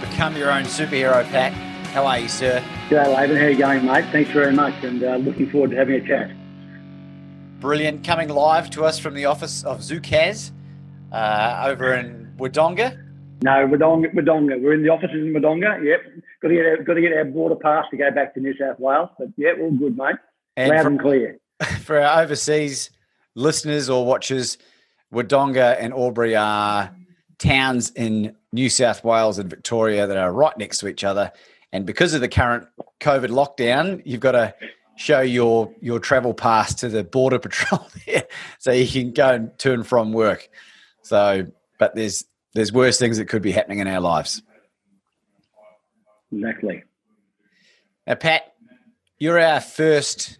Become Your Own Superhero, Pat. How are you, sir? G'day, Laban. How are you going, mate? Thanks very much, and uh, looking forward to having a chat. Brilliant. Coming live to us from the office of Zukaz uh, over in Wodonga. No, Wodonga, Wodonga. We're in the offices in Wodonga. Yep. Got to get our, got to get our border pass to go back to New South Wales. But yeah, all good, mate. And Loud and clear. For our overseas listeners or watchers, Wodonga and Albury are towns in New South Wales and Victoria that are right next to each other. And because of the current COVID lockdown, you've got to show your your travel pass to the border patrol there, so you can go to and from work. So, but there's there's worse things that could be happening in our lives. Exactly. Now, Pat, you're our first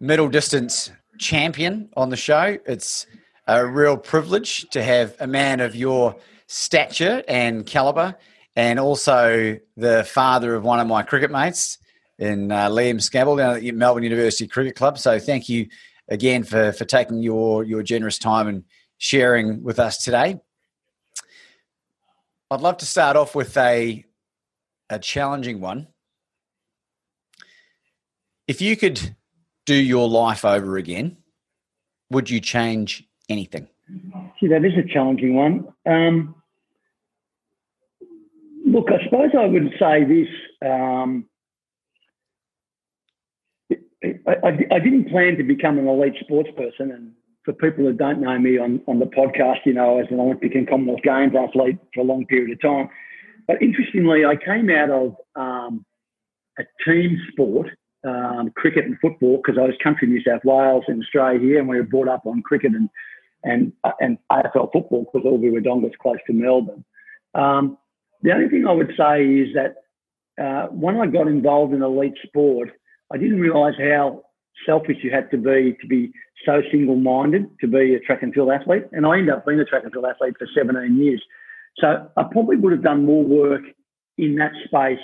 middle distance champion on the show. It's a real privilege to have a man of your stature and caliber, and also the father of one of my cricket mates in uh, Liam Scammell down at Melbourne University Cricket Club. So thank you again for, for taking your, your generous time and sharing with us today. I'd love to start off with a, a challenging one. If you could do your life over again, would you change anything? See, that is a challenging one. Um, look, I suppose I would say this. Um, I, I, I, didn't plan to become an elite sports person. And for people that don't know me on, on the podcast, you know, as an Olympic and Commonwealth Games athlete for a long period of time. But interestingly, I came out of um, a team sport, um, cricket and football, because I was country New South Wales in Australia here, and we were brought up on cricket and and and AFL football because Albury Wodonga's close to Melbourne. Um, the only thing I would say is that uh, when I got involved in elite sport, I didn't realise how selfish you had to be to be so single-minded to be a track and field athlete. And I ended up being a track and field athlete for 17 years. So I probably would have done more work in that space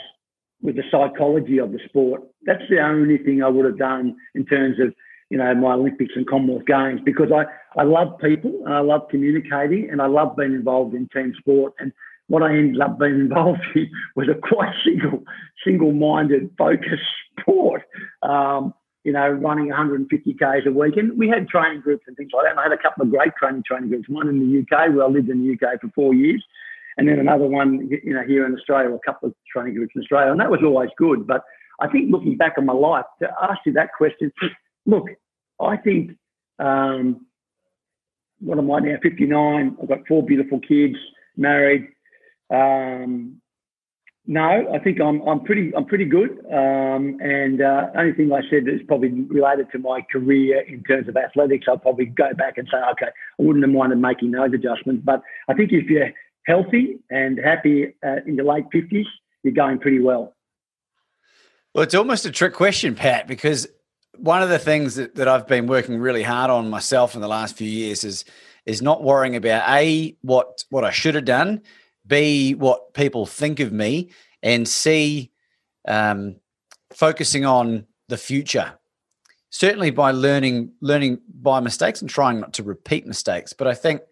with the psychology of the sport. That's the only thing I would have done in terms of you know, my Olympics and Commonwealth Games because I, I love people and I love communicating and I love being involved in team sport. And what I ended up being involved in was a quite single, single-minded, focused sport. Um, you know, running 150 k's a week, and we had training groups and things like that. And I had a couple of great training training groups. One in the UK, where I lived in the UK for four years, and then another one, you know, here in Australia, a couple of training groups in Australia, and that was always good. But I think looking back on my life, to ask you that question, look, I think um, what am I now? 59. I've got four beautiful kids, married. Um, no, I think I'm I'm pretty I'm pretty good. Um, and uh, only thing I said is probably related to my career in terms of athletics. I'll probably go back and say, okay, I wouldn't have minded making those adjustments. But I think if you're healthy and happy uh, in your late fifties, you're going pretty well. Well, it's almost a trick question, Pat, because one of the things that, that I've been working really hard on myself in the last few years is is not worrying about a what what I should have done, b what people think of me, and c um, focusing on the future. Certainly by learning learning by mistakes and trying not to repeat mistakes. But I think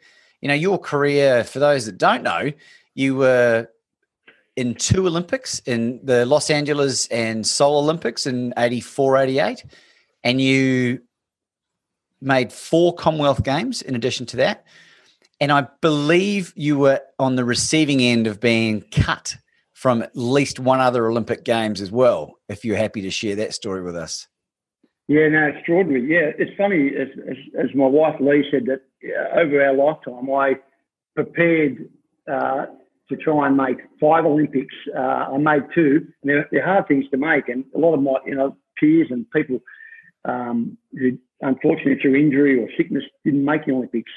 you know your career. For those that don't know, you were in two Olympics in the Los Angeles and Seoul Olympics in 84, 88 and you made four Commonwealth Games in addition to that. And I believe you were on the receiving end of being cut from at least one other Olympic Games as well. If you're happy to share that story with us. Yeah, no, extraordinary. Yeah, it's funny as, as, as my wife Lee said that uh, over our lifetime, I prepared uh, to try and make five Olympics. Uh, I made two, and they're, they're, hard things to make, and a lot of my you know peers and people um, who unfortunately through injury or sickness didn't make the Olympics.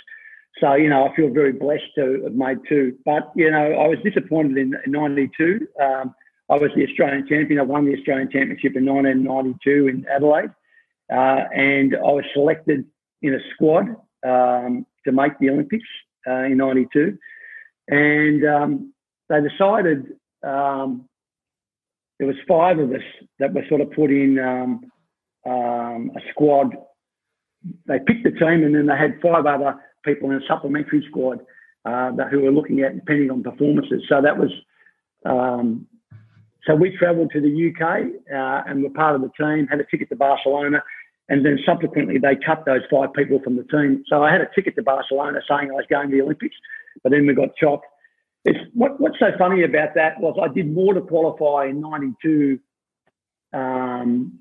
So you know I feel very blessed to have made two, but you know I was disappointed in '92. Um, I was the Australian champion. I won the Australian Championship in 1992 in Adelaide, uh, and I was selected in a squad um, to make the Olympics uh, in '92 and um, they decided um, there was five of us that were sort of put in um, um, a squad. They picked the team, and then they had five other people in a supplementary squad uh, who were looking at depending on performances. So that was um, so we travelled to the UK uh, and were part of the team. Had a ticket to Barcelona. And then subsequently, they cut those five people from the team. So I had a ticket to Barcelona saying I was going to the Olympics but then we got chopped. It's, what, what's so funny about that was I did more to qualify in 92 um,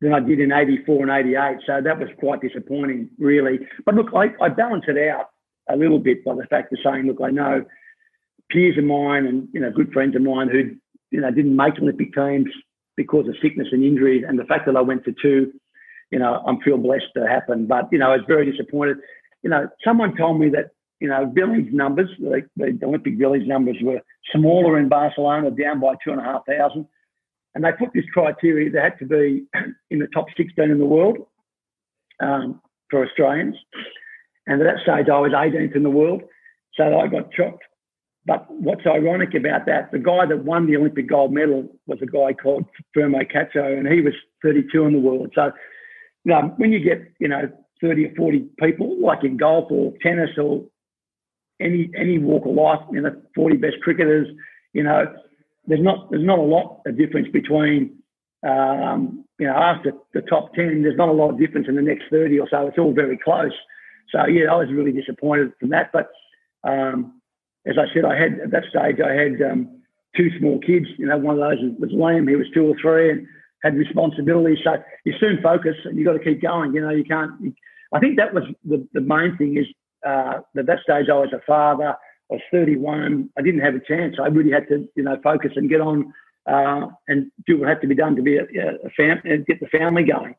than I did in 84 and 88. So that was quite disappointing, really. But look, I, I balance it out a little bit by the fact of saying, look, I know peers of mine and, you know, good friends of mine who, you know, didn't make Olympic teams because of sickness and injuries. And the fact that I went to two, you know, I'm feel blessed to happen. But, you know, I was very disappointed. You know, someone told me that you know, village numbers, the, the Olympic village numbers were smaller in Barcelona, down by two and a half thousand. And they put this criteria, they had to be in the top 16 in the world um, for Australians. And at that stage, I was 18th in the world. So I got chopped. But what's ironic about that, the guy that won the Olympic gold medal was a guy called Fermín Cacho, and he was 32 in the world. So, you know, when you get, you know, 30 or 40 people, like in golf or tennis or any any walk of life, you know, 40 best cricketers, you know, there's not there's not a lot of difference between um, you know after the top 10. There's not a lot of difference in the next 30 or so. It's all very close. So yeah, I was really disappointed from that. But um, as I said, I had at that stage I had um, two small kids. You know, one of those was Liam. He was two or three and had responsibilities. So you soon focus and you got to keep going. You know, you can't. You, I think that was the, the main thing is uh, at that stage, I was a father. I was 31. I didn't have a chance. I really had to, you know, focus and get on uh, and do what had to be done to be a, a fam- and get the family going.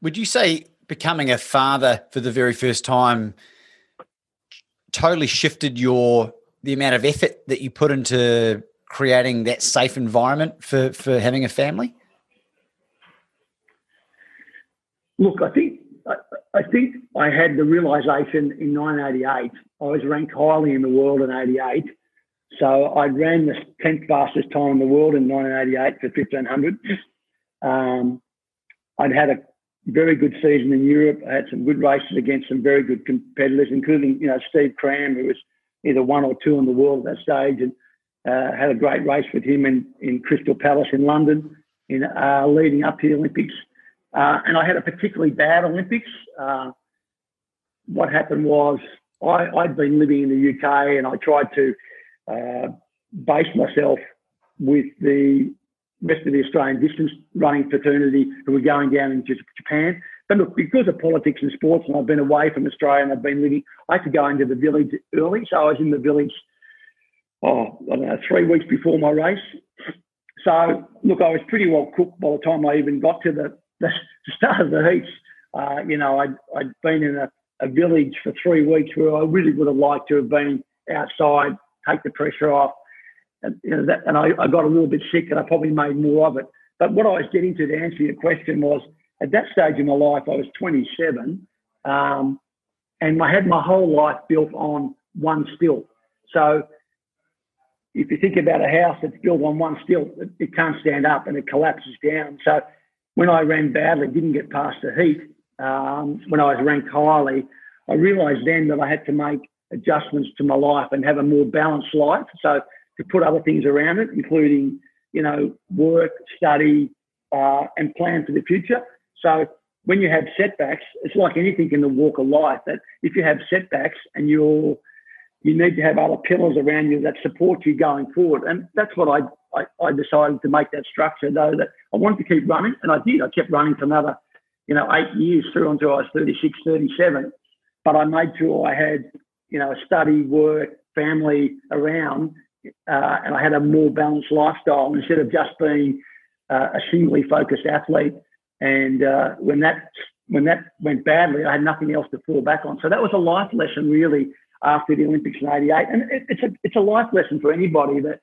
Would you say becoming a father for the very first time totally shifted your the amount of effort that you put into creating that safe environment for for having a family? Look, I think I think I had the realization in 1988. I was ranked highly in the world in 88. So I ran the 10th fastest time in the world in 1988 for 1500. Um, I'd had a very good season in Europe. I had some good races against some very good competitors, including, you know, Steve Cram, who was either one or two in the world at that stage, and uh, had a great race with him in, in Crystal Palace in London in uh, leading up to the Olympics. Uh, and I had a particularly bad Olympics. Uh, what happened was I, had been living in the UK and I tried to uh, base myself with the rest of the Australian distance running fraternity who were going down into Japan. But look, because of politics and sports, and I've been away from Australia and I've been living, I had to go into the village early. So I was in the village, oh, I don't know, three weeks before my race. So, look, I was pretty well cooked by the time I even got to the the start of the heats, uh, you know, I'd, I'd been in a, a village for three weeks where I really would have liked to have been outside, take the pressure off. And, you know, that, and I, I got a little bit sick and I probably made more of it. But what I was getting to to answer your question was at that stage in my life, I was 27 um, and I had my whole life built on one stilt. So if you think about a house that's built on one stilt, it, it can't stand up and it collapses down. So when I ran badly, didn't get past the heat, um, when I was ranked highly, I realised then that I had to make adjustments to my life and have a more balanced life. So to put other things around it, including, you know, work, study, uh, and plan for the future. So when you have setbacks, it's like anything in the walk of life that if you have setbacks and you're you need to have other pillars around you that support you going forward. And that's what I, I, I decided to make that structure, though, that I wanted to keep running. And I did. I kept running for another, you know, eight years through until I was 36, 37. But I made sure I had, you know, study, work, family around, uh, and I had a more balanced lifestyle instead of just being uh, a singly focused athlete. And uh, when that when that went badly, I had nothing else to fall back on. So that was a life lesson, really, after the Olympics in '88. And it, it's a it's a life lesson for anybody that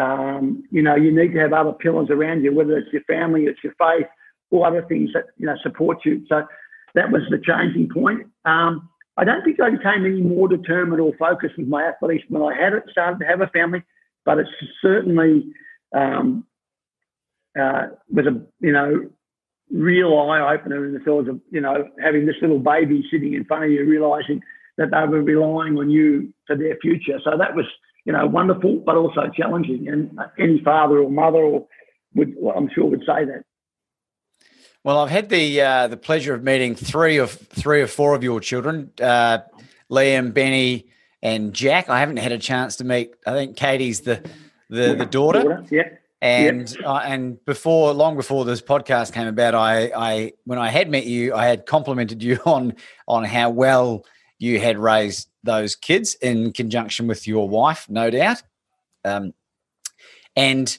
um, you know you need to have other pillars around you, whether it's your family, it's your faith, or other things that you know support you. So that was the changing point. Um, I don't think I became any more determined or focused with my athletics when I had it, started to have a family, but it's certainly um, uh, was a you know real eye opener in the thoughts of you know having this little baby sitting in front of you, realizing that they were relying on you for their future. So that was you know wonderful, but also challenging. And any father or mother or would I'm sure would say that. Well, I've had the uh, the pleasure of meeting three of three or four of your children, uh, Liam, Benny, and Jack. I haven't had a chance to meet. I think Katie's the the, the daughter. daughter. Yeah. And yep. uh, and before long before this podcast came about, I I when I had met you, I had complimented you on on how well you had raised those kids in conjunction with your wife, no doubt. Um, and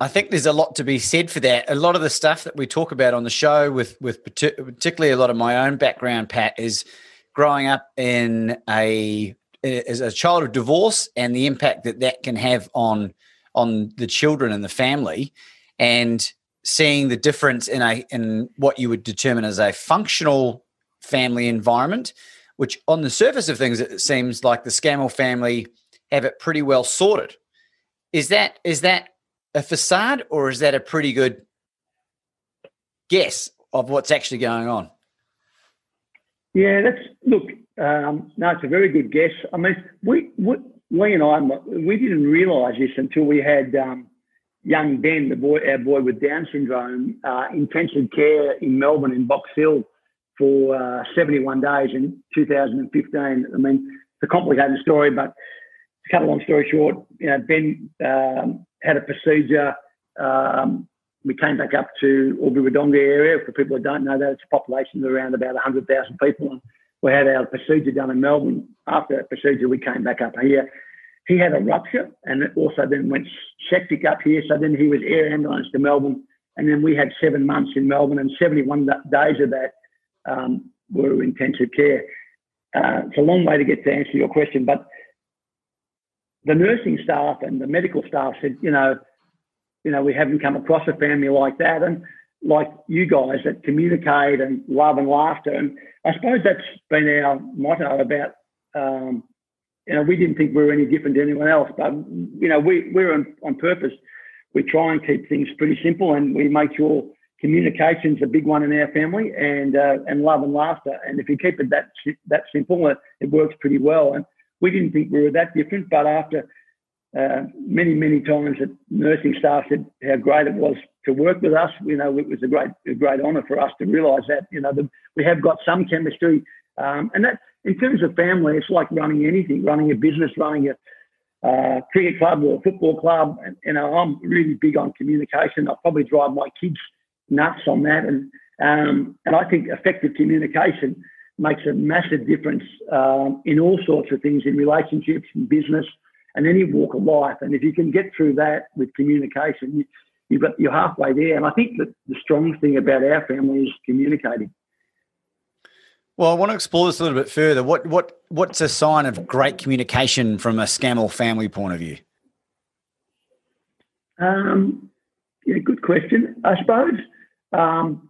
I think there's a lot to be said for that. A lot of the stuff that we talk about on the show, with with particularly a lot of my own background, Pat, is growing up in a as a child of divorce and the impact that that can have on on the children and the family and seeing the difference in a in what you would determine as a functional family environment which on the surface of things it seems like the Scammell family have it pretty well sorted. Is that is that a facade or is that a pretty good guess of what's actually going on? Yeah that's look um, no it's a very good guess. I mean we, we and I, we didn't realise this until we had um, young Ben, the boy, our boy with Down syndrome, uh, intensive care in Melbourne in Box Hill for uh, 71 days in 2015. I mean, it's a complicated story, but to cut a long story short, you know, Ben um, had a procedure. Um, we came back up to Albury-Wodonga area. For people who don't know that, it's a population of around about 100,000 people. And we had our procedure done in Melbourne. After that procedure, we came back up here. He had a rupture and also then went septic up here. So then he was air ambulance to Melbourne. And then we had seven months in Melbourne and 71 days of that um, were intensive care. Uh, it's a long way to get to answer your question, but the nursing staff and the medical staff said, you know, you know, we haven't come across a family like that. And like you guys that communicate and love and laughter. And I suppose that's been our motto about, um, you know, we didn't think we were any different to anyone else, but, you know, we, we're on, on purpose. We try and keep things pretty simple and we make sure communication's a big one in our family and, uh, and love and laughter. And if you keep it that, that simple, it, it works pretty well. And we didn't think we were that different, but after uh, many, many times that nursing staff said how great it was to work with us. You know, it was a great, a great honour for us to realise that. You know, the, we have got some chemistry, um, and that in terms of family, it's like running anything, running a business, running a uh, cricket club or a football club. And, you know, I'm really big on communication. I probably drive my kids nuts on that, and um, and I think effective communication makes a massive difference um, in all sorts of things in relationships, in business and any walk of life. And if you can get through that with communication, you, you've got, you're halfway there. And I think that the strong thing about our family is communicating. Well, I want to explore this a little bit further. What what what's a sign of great communication from a Scammell family point of view? Um, yeah, good question. I suppose um,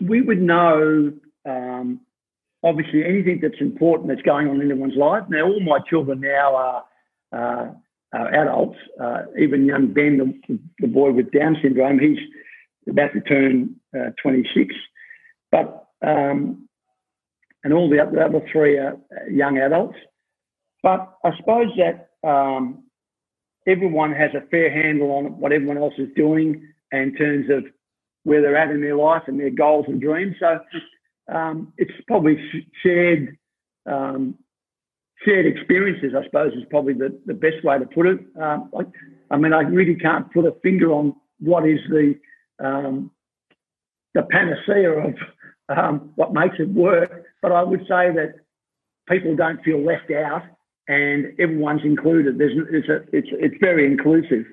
we would know um, obviously anything that's important that's going on in anyone's life. Now, all my children now are, uh, are adults. Uh, even young Ben, the, the, boy with Down syndrome, he's about to turn uh, 26. But um, and all the other, three are young adults. But I suppose that um, everyone has a fair handle on what everyone else is doing in terms of where they're at in their life and their goals and dreams. So um, it's probably shared um, shared experiences. I suppose is probably the, the best way to put it. Um, I, I, mean, I really can't put a finger on what is the um, the panacea of um, what makes it work, but I would say that people don't feel left out and everyone's included. There's it's a, it's it's very inclusive.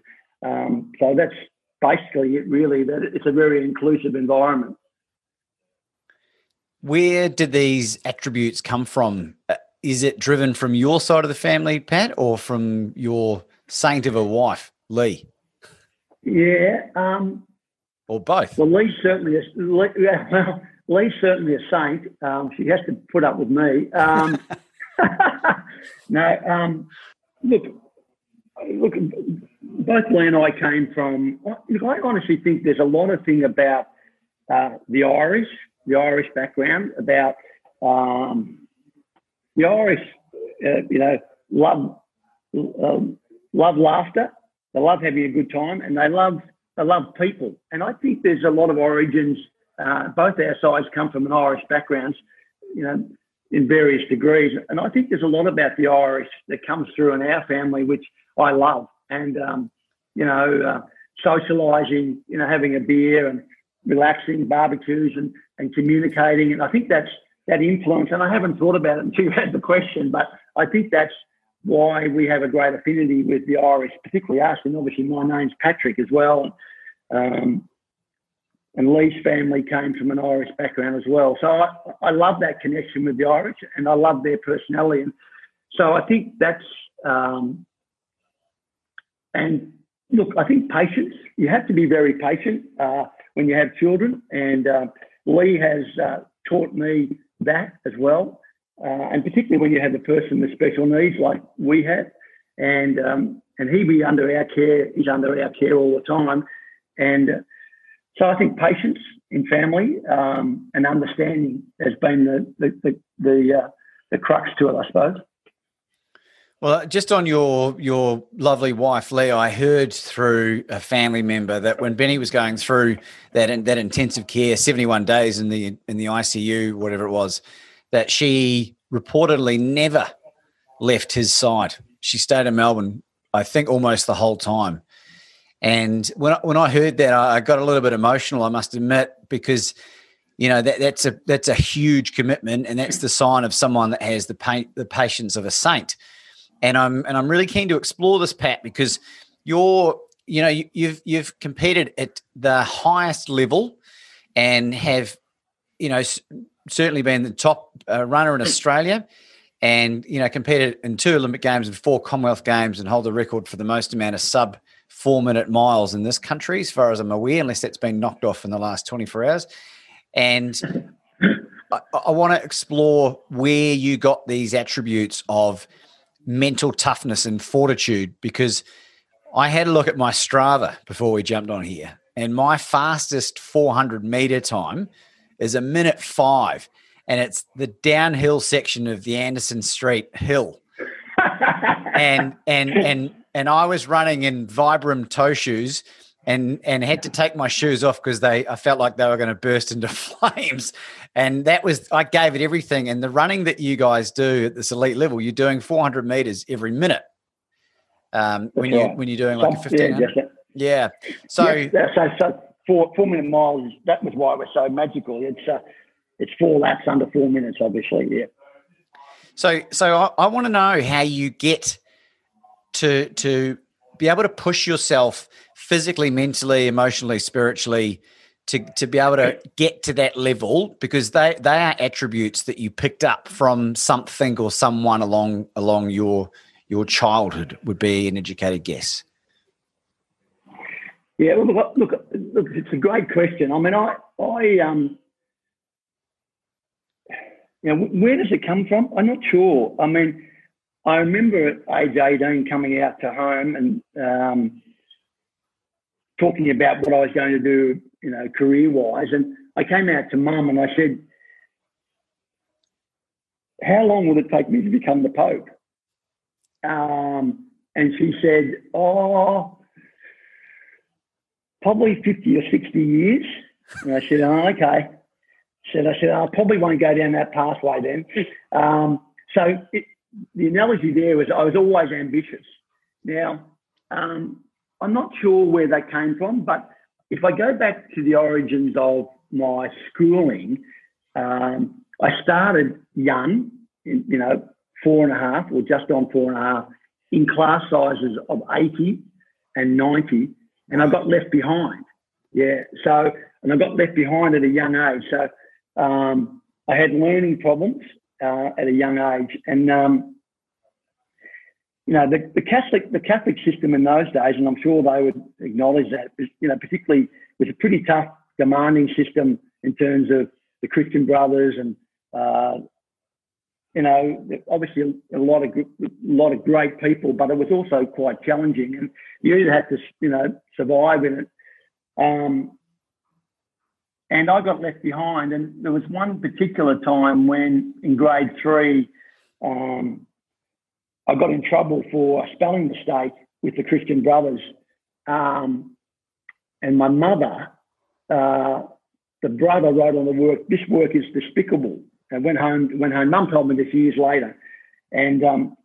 Um, so that's basically it. Really, that it's a very inclusive environment. Where did these attributes come from? Uh, is it driven from your side of the family, Pat, or from your saint of a wife, Lee? Yeah. Um, or both? Well, Lee's certainly a, Lee, well, Lee's certainly a saint. Um, she has to put up with me. No, um, look, look, both Lee and I came from. Look, I honestly think there's a lot of thing about uh, the Irish, the Irish background, about um, the Irish. Uh, you know, love um, love laughter. They love having a good time, and they love they love people. And I think there's a lot of origins. Uh, both our sides come from an Irish backgrounds. You know, in various degrees. And I think there's a lot about the Irish that comes through in our family, which I love. And, um, you know, uh, socializing, you know, having a beer and relaxing, barbecues and, and communicating. And I think that's that influence. And I haven't thought about it until you had the question, but I think that's why we have a great affinity with the Irish, particularly us. And obviously, my name's Patrick as well. Um, and Lee's family came from an Irish background as well. So I, I love that connection with the Irish and I love their personality. And so I think that's, um, and look, I think patience, you have to be very patient uh, when you have children. And uh, Lee has uh, taught me that as well. Uh, and particularly when you have a person with special needs like we have. And, um, and he be under our care, he's under our care all the time. And so I think patience in family um, and understanding has been the the the, the, uh, the crux to it, I suppose. Well, just on your your lovely wife, Leah, I heard through a family member that when Benny was going through that that intensive care, seventy one days in the in the ICU, whatever it was, that she reportedly never left his side. She stayed in Melbourne, I think, almost the whole time. And when I, when I heard that, I got a little bit emotional. I must admit, because you know that that's a that's a huge commitment, and that's the sign of someone that has the pain, the patience of a saint. And I'm and I'm really keen to explore this, Pat, because you're you know you, you've you've competed at the highest level, and have you know certainly been the top uh, runner in Australia and you know competed in two Olympic games and four Commonwealth games and hold the record for the most amount of sub four minute miles in this country, as far as I'm aware, unless that's been knocked off in the last 24 hours. And I, I want to explore where you got these attributes of mental toughness and fortitude because I had a look at my Strava before we jumped on here, and my fastest 400 meter time is a minute five, and it's the downhill section of the Anderson Street Hill. and and and and I was running in Vibram toe shoes and and had to take my shoes off because they I felt like they were going to burst into flames. And that was I gave it everything. And the running that you guys do at this elite level, you're doing 400 meters every minute. Um, when you when you're doing like a 15. Yeah, yeah. So, yeah, so so four four minute miles. That was why it was so magical. It's uh, it's four laps under four minutes, obviously. Yeah. So so I, I want to know how you get to to be able to push yourself physically, mentally, emotionally, spiritually to, to be able to get to that level because they, they are attributes that you picked up from something or someone along along your your childhood would be an educated guess. Yeah, look, look, look, it's a great question. I mean, I, I, um, you know, where does it come from? I'm not sure. I mean, I remember at age 18 coming out to home and um, talking about what I was going to do, you know, career wise. And I came out to mum and I said, How long will it take me to become the Pope? Um, and she said, Oh, probably 50 or 60 years. And I said, Oh, okay. said, I said, I probably won't go down that pathway then. Um, so it, the analogy there was I was always ambitious. Now, um, I'm not sure where that came from, but if I go back to the origins of my schooling, um, I started young, you know, four and a half or just on four and a half in class sizes of 80 and 90, and I got left behind. Yeah, so, and I got left behind at a young age. So um, I had learning problems uh, at a young age. And, um, you know, the, the, Catholic the Catholic system in those days, and I'm sure they would acknowledge that, you know, particularly was a pretty tough, demanding system in terms of the Christian Brothers and uh, you know, obviously a lot of a lot of great people, but it was also quite challenging, and you either had to, you know, survive in it. Um, and I got left behind, and there was one particular time when in grade three, um, I got in trouble for a spelling mistake with the Christian Brothers, um, and my mother, uh, the brother wrote on the work, "This work is despicable." and went home. Went home. Mum told me this years later, and um,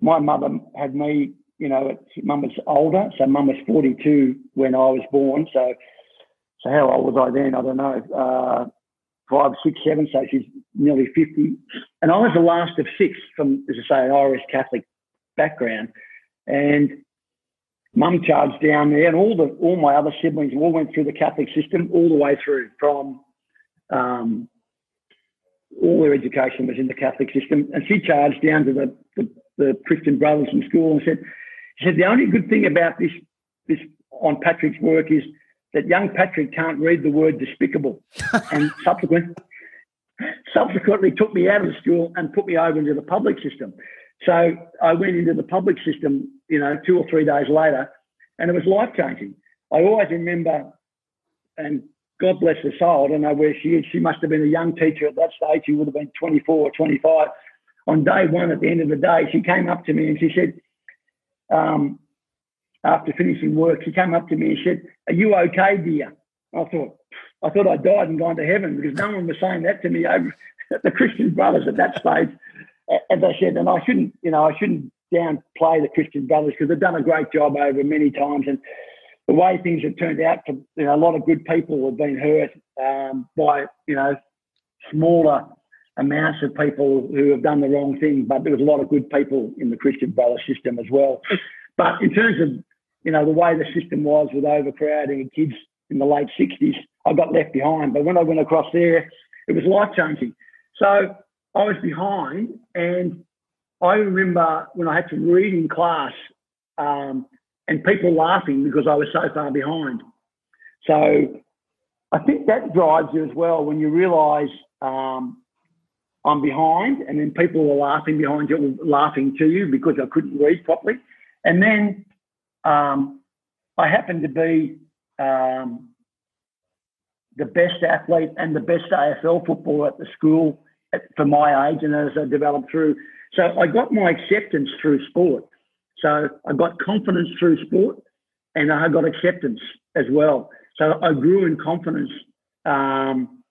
my mother had me. You know, mum was older, so mum was 42 when I was born. So, so how old was I then? I don't know. Uh, five, six, seven. So she's nearly 50, and I was the last of six from, as I say, an Irish Catholic background, and. Mum charged down there, and all the all my other siblings all went through the Catholic system all the way through from um, all their education was in the Catholic system. And she charged down to the, the, the Christian brothers in school and said, she said, the only good thing about this, this on Patrick's work is that young Patrick can't read the word despicable. and subsequent, subsequently took me out of the school and put me over into the public system. So I went into the public system, you know, two or three days later, and it was life changing. I always remember, and God bless her soul. I don't know where she is. She must have been a young teacher at that stage. She would have been 24 or 25. On day one, at the end of the day, she came up to me and she said, um, after finishing work, she came up to me and said, Are you okay, dear? I thought, I thought I died and gone to heaven because no one was saying that to me over the Christian brothers at that stage. As I said, and I shouldn't, you know, I shouldn't downplay the Christian brothers because they've done a great job over many times. And the way things have turned out for you know, a lot of good people have been hurt um, by you know smaller amounts of people who have done the wrong thing, but there was a lot of good people in the Christian brother system as well. But in terms of you know the way the system was with overcrowding and kids in the late '60s, I got left behind. But when I went across there, it was life changing. So I was behind, and I remember when I had to read in class. Um, and people laughing because I was so far behind. So I think that drives you as well when you realise um, I'm behind, and then people are laughing behind you, laughing to you because I couldn't read properly. And then um, I happened to be um, the best athlete and the best AFL footballer at the school for my age, and as I developed through. So I got my acceptance through sport. So I got confidence through sport and I got acceptance as well. So I grew in confidence um,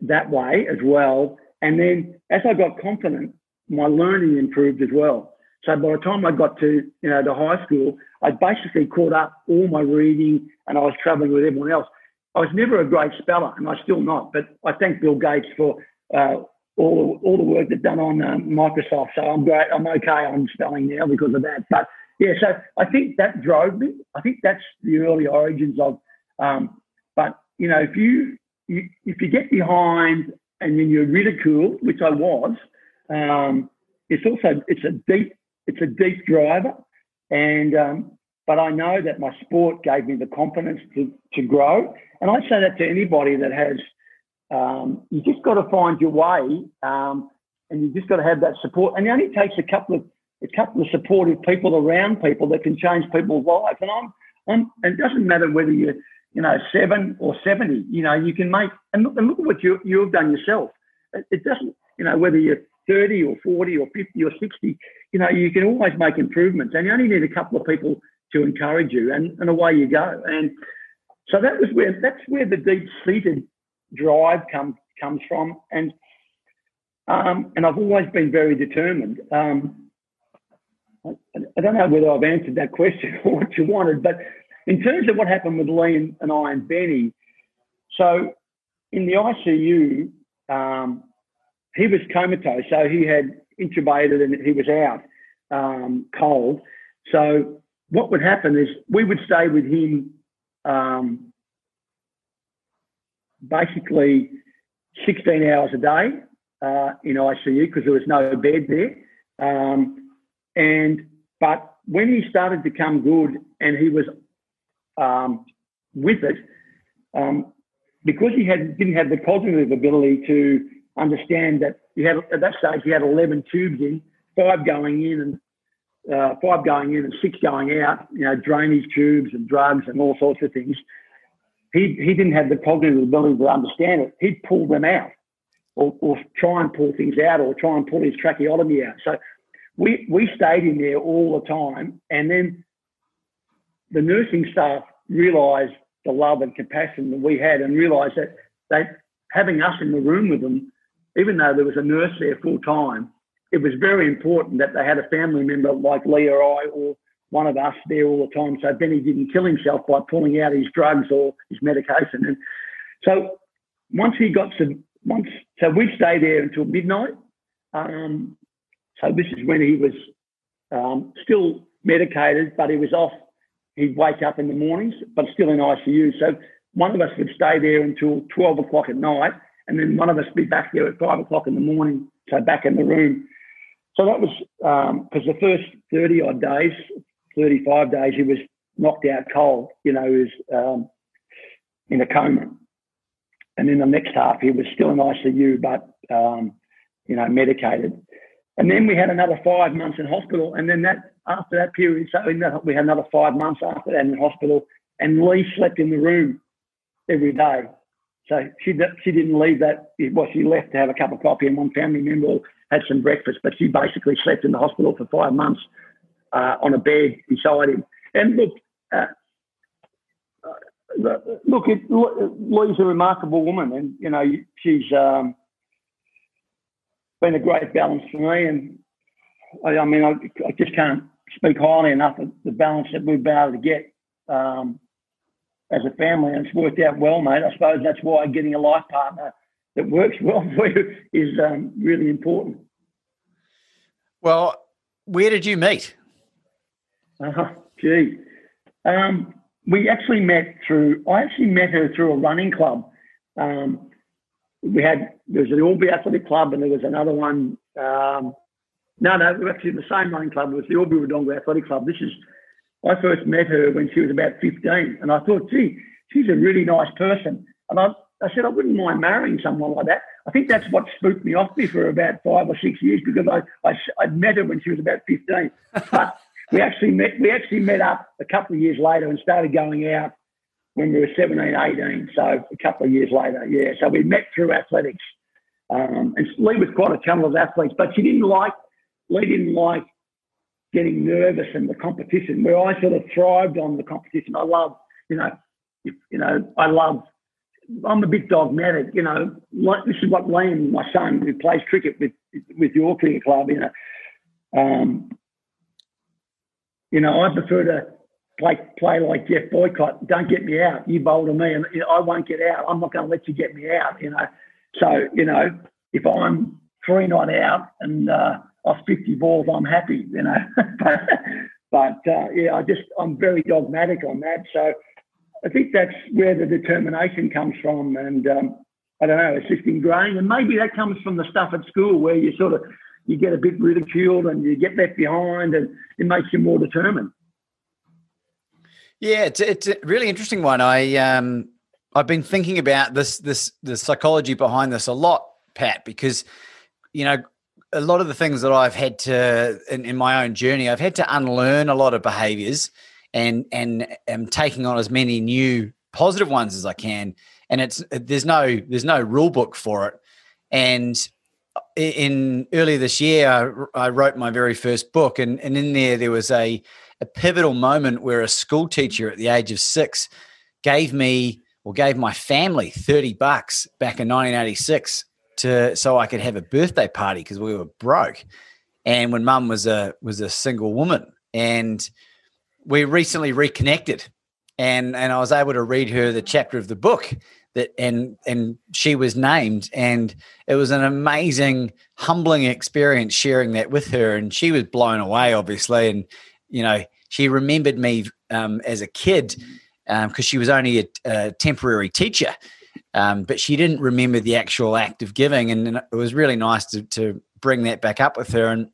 that way as well. And then as I got confident, my learning improved as well. So by the time I got to, you know, to high school, I basically caught up all my reading and I was traveling with everyone else. I was never a great speller and I'm still not, but I thank Bill Gates for uh, all all the work that's done on um, Microsoft. So I'm great. I'm okay on spelling now because of that. But yeah, so I think that drove me. I think that's the early origins of. Um, but you know, if you, you if you get behind and then you're ridiculed, which I was, um, it's also it's a deep it's a deep driver, and um, but I know that my sport gave me the confidence to to grow, and I say that to anybody that has um, you just got to find your way, um, and you just got to have that support. And it only takes a couple of a couple of supportive people around people that can change people's lives. And I'm, I'm and it doesn't matter whether you're you know seven or seventy. You know you can make and look, and look at what you you've done yourself. It, it doesn't you know whether you're 30 or 40 or 50 or 60, you know, you can always make improvements and you only need a couple of people to encourage you and, and away you go. And so that was where, that's where the deep seated drive come, comes from, and um, and I've always been very determined. Um, I, I, don't know whether I've answered that question or what you wanted, but in terms of what happened with and, and I and Benny, so in the ICU, um, he was comatose, so he had intubated and he was out um, cold. So what would happen is we would stay with him um, basically 16 hours a day uh, in ICU because there was no bed there. Um, and but when he started to come good and he was um, with it, um, because he had didn't have the cognitive ability to understand that he had at that stage he had 11 tubes in, five going in and uh, five going in and six going out, you know, drainage tubes and drugs and all sorts of things. He, he didn't have the cognitive ability to understand it. He'd pull them out or, or try and pull things out or try and pull his tracheotomy out. So we, we stayed in there all the time. And then the nursing staff realised the love and compassion that we had and realised that they, having us in the room with them, even though there was a nurse there full time, it was very important that they had a family member like Lee or I or one of us there all the time. So Benny didn't kill himself by pulling out his drugs or his medication. And so once he got to once, so we'd stay there until midnight. Um, so this is when he was um, still medicated, but he was off. He'd wake up in the mornings, but still in ICU. So one of us would stay there until 12 o'clock at night, and then one of us be back there at five o'clock in the morning, so back in the room. So that was because um, the first 30 odd days, 35 days, he was knocked out cold. You know, he was um, in a coma. And then the next half, he was still in ICU, but, um, you know, medicated. And then we had another five months in hospital. And then that after that period, so we had another five months after that in hospital. And Lee slept in the room every day. So she she didn't leave that. Well, she left to have a cup of coffee, and one family member had some breakfast. But she basically slept in the hospital for five months uh, on a bed beside him. And look, uh, uh look, it, Lee's a remarkable woman, and you know she's um, been a great balance for me. And I, I mean, I, I, just can't speak highly enough of the balance that we've been able to get. Um, as a family, and it's worked out well, mate. I suppose that's why getting a life partner that works well for you is um, really important. Well, where did you meet? Uh, gee, um, we actually met through. I actually met her through a running club. Um, we had there was the Albury Athletic Club, and there was another one. Um, no, no, we were actually in the same running club. It was the Albury Wodonga Athletic Club. This is I first met her when she was about 15, and I thought, gee, she's a really nice person. And I, I said, I wouldn't mind marrying someone like that. I think that's what spooked me off me for about five or six years because I, I, I'd met her when she was about 15. But we actually met, we actually met up a couple of years later and started going out when we were 17, 18. So a couple of years later, yeah. So we met through athletics. Um, and Lee was quite a channel of athletes, but she didn't like, Lee didn't like getting nervous in the competition where I sort of thrived on the competition. I love, you know, you know, I love, I'm a bit dogmatic, you know, like this is what Liam, my son, who plays cricket with, with your cricket club, you know, um, you know, I prefer to play play like Geoff Boycott. Don't get me out. You bowl to me, and you know, I won't get out. I'm not going to let you get me out. You know, so you know, if I'm three not out and uh, off 50 balls, I'm happy, you know. but, but uh, yeah, I just, I'm very dogmatic on that. So I think that's where the determination comes from. And um, I don't know, it's just ingrained. And maybe that comes from the stuff at school where you sort of, you get a bit ridiculed and you get left behind and it makes you more determined. Yeah, it's, it's a really interesting one. I, um, I've been thinking about this, this, the psychology behind this a lot, Pat, because, you know, a lot of the things that I've had to in, in, my own journey, I've had to unlearn a lot of behaviors and and am taking on as many new positive ones as I can. And it's there's no there's no rule book for it. And in earlier this year, I, I wrote my very first book, and, and in there there was a a pivotal moment where a school teacher at the age of six gave me or gave my family 30 bucks back in 1986 to so I could have a birthday party because we were broke. And when mum was a was a single woman and we recently reconnected. And and I was able to read her the chapter of the book that and and she was named and it was an amazing humbling experience sharing that with her. And she was blown away obviously. And you know she remembered me um, as a kid because um, she was only a, a temporary teacher um, but she didn't remember the actual act of giving and, it was really nice to, to bring that back up with her and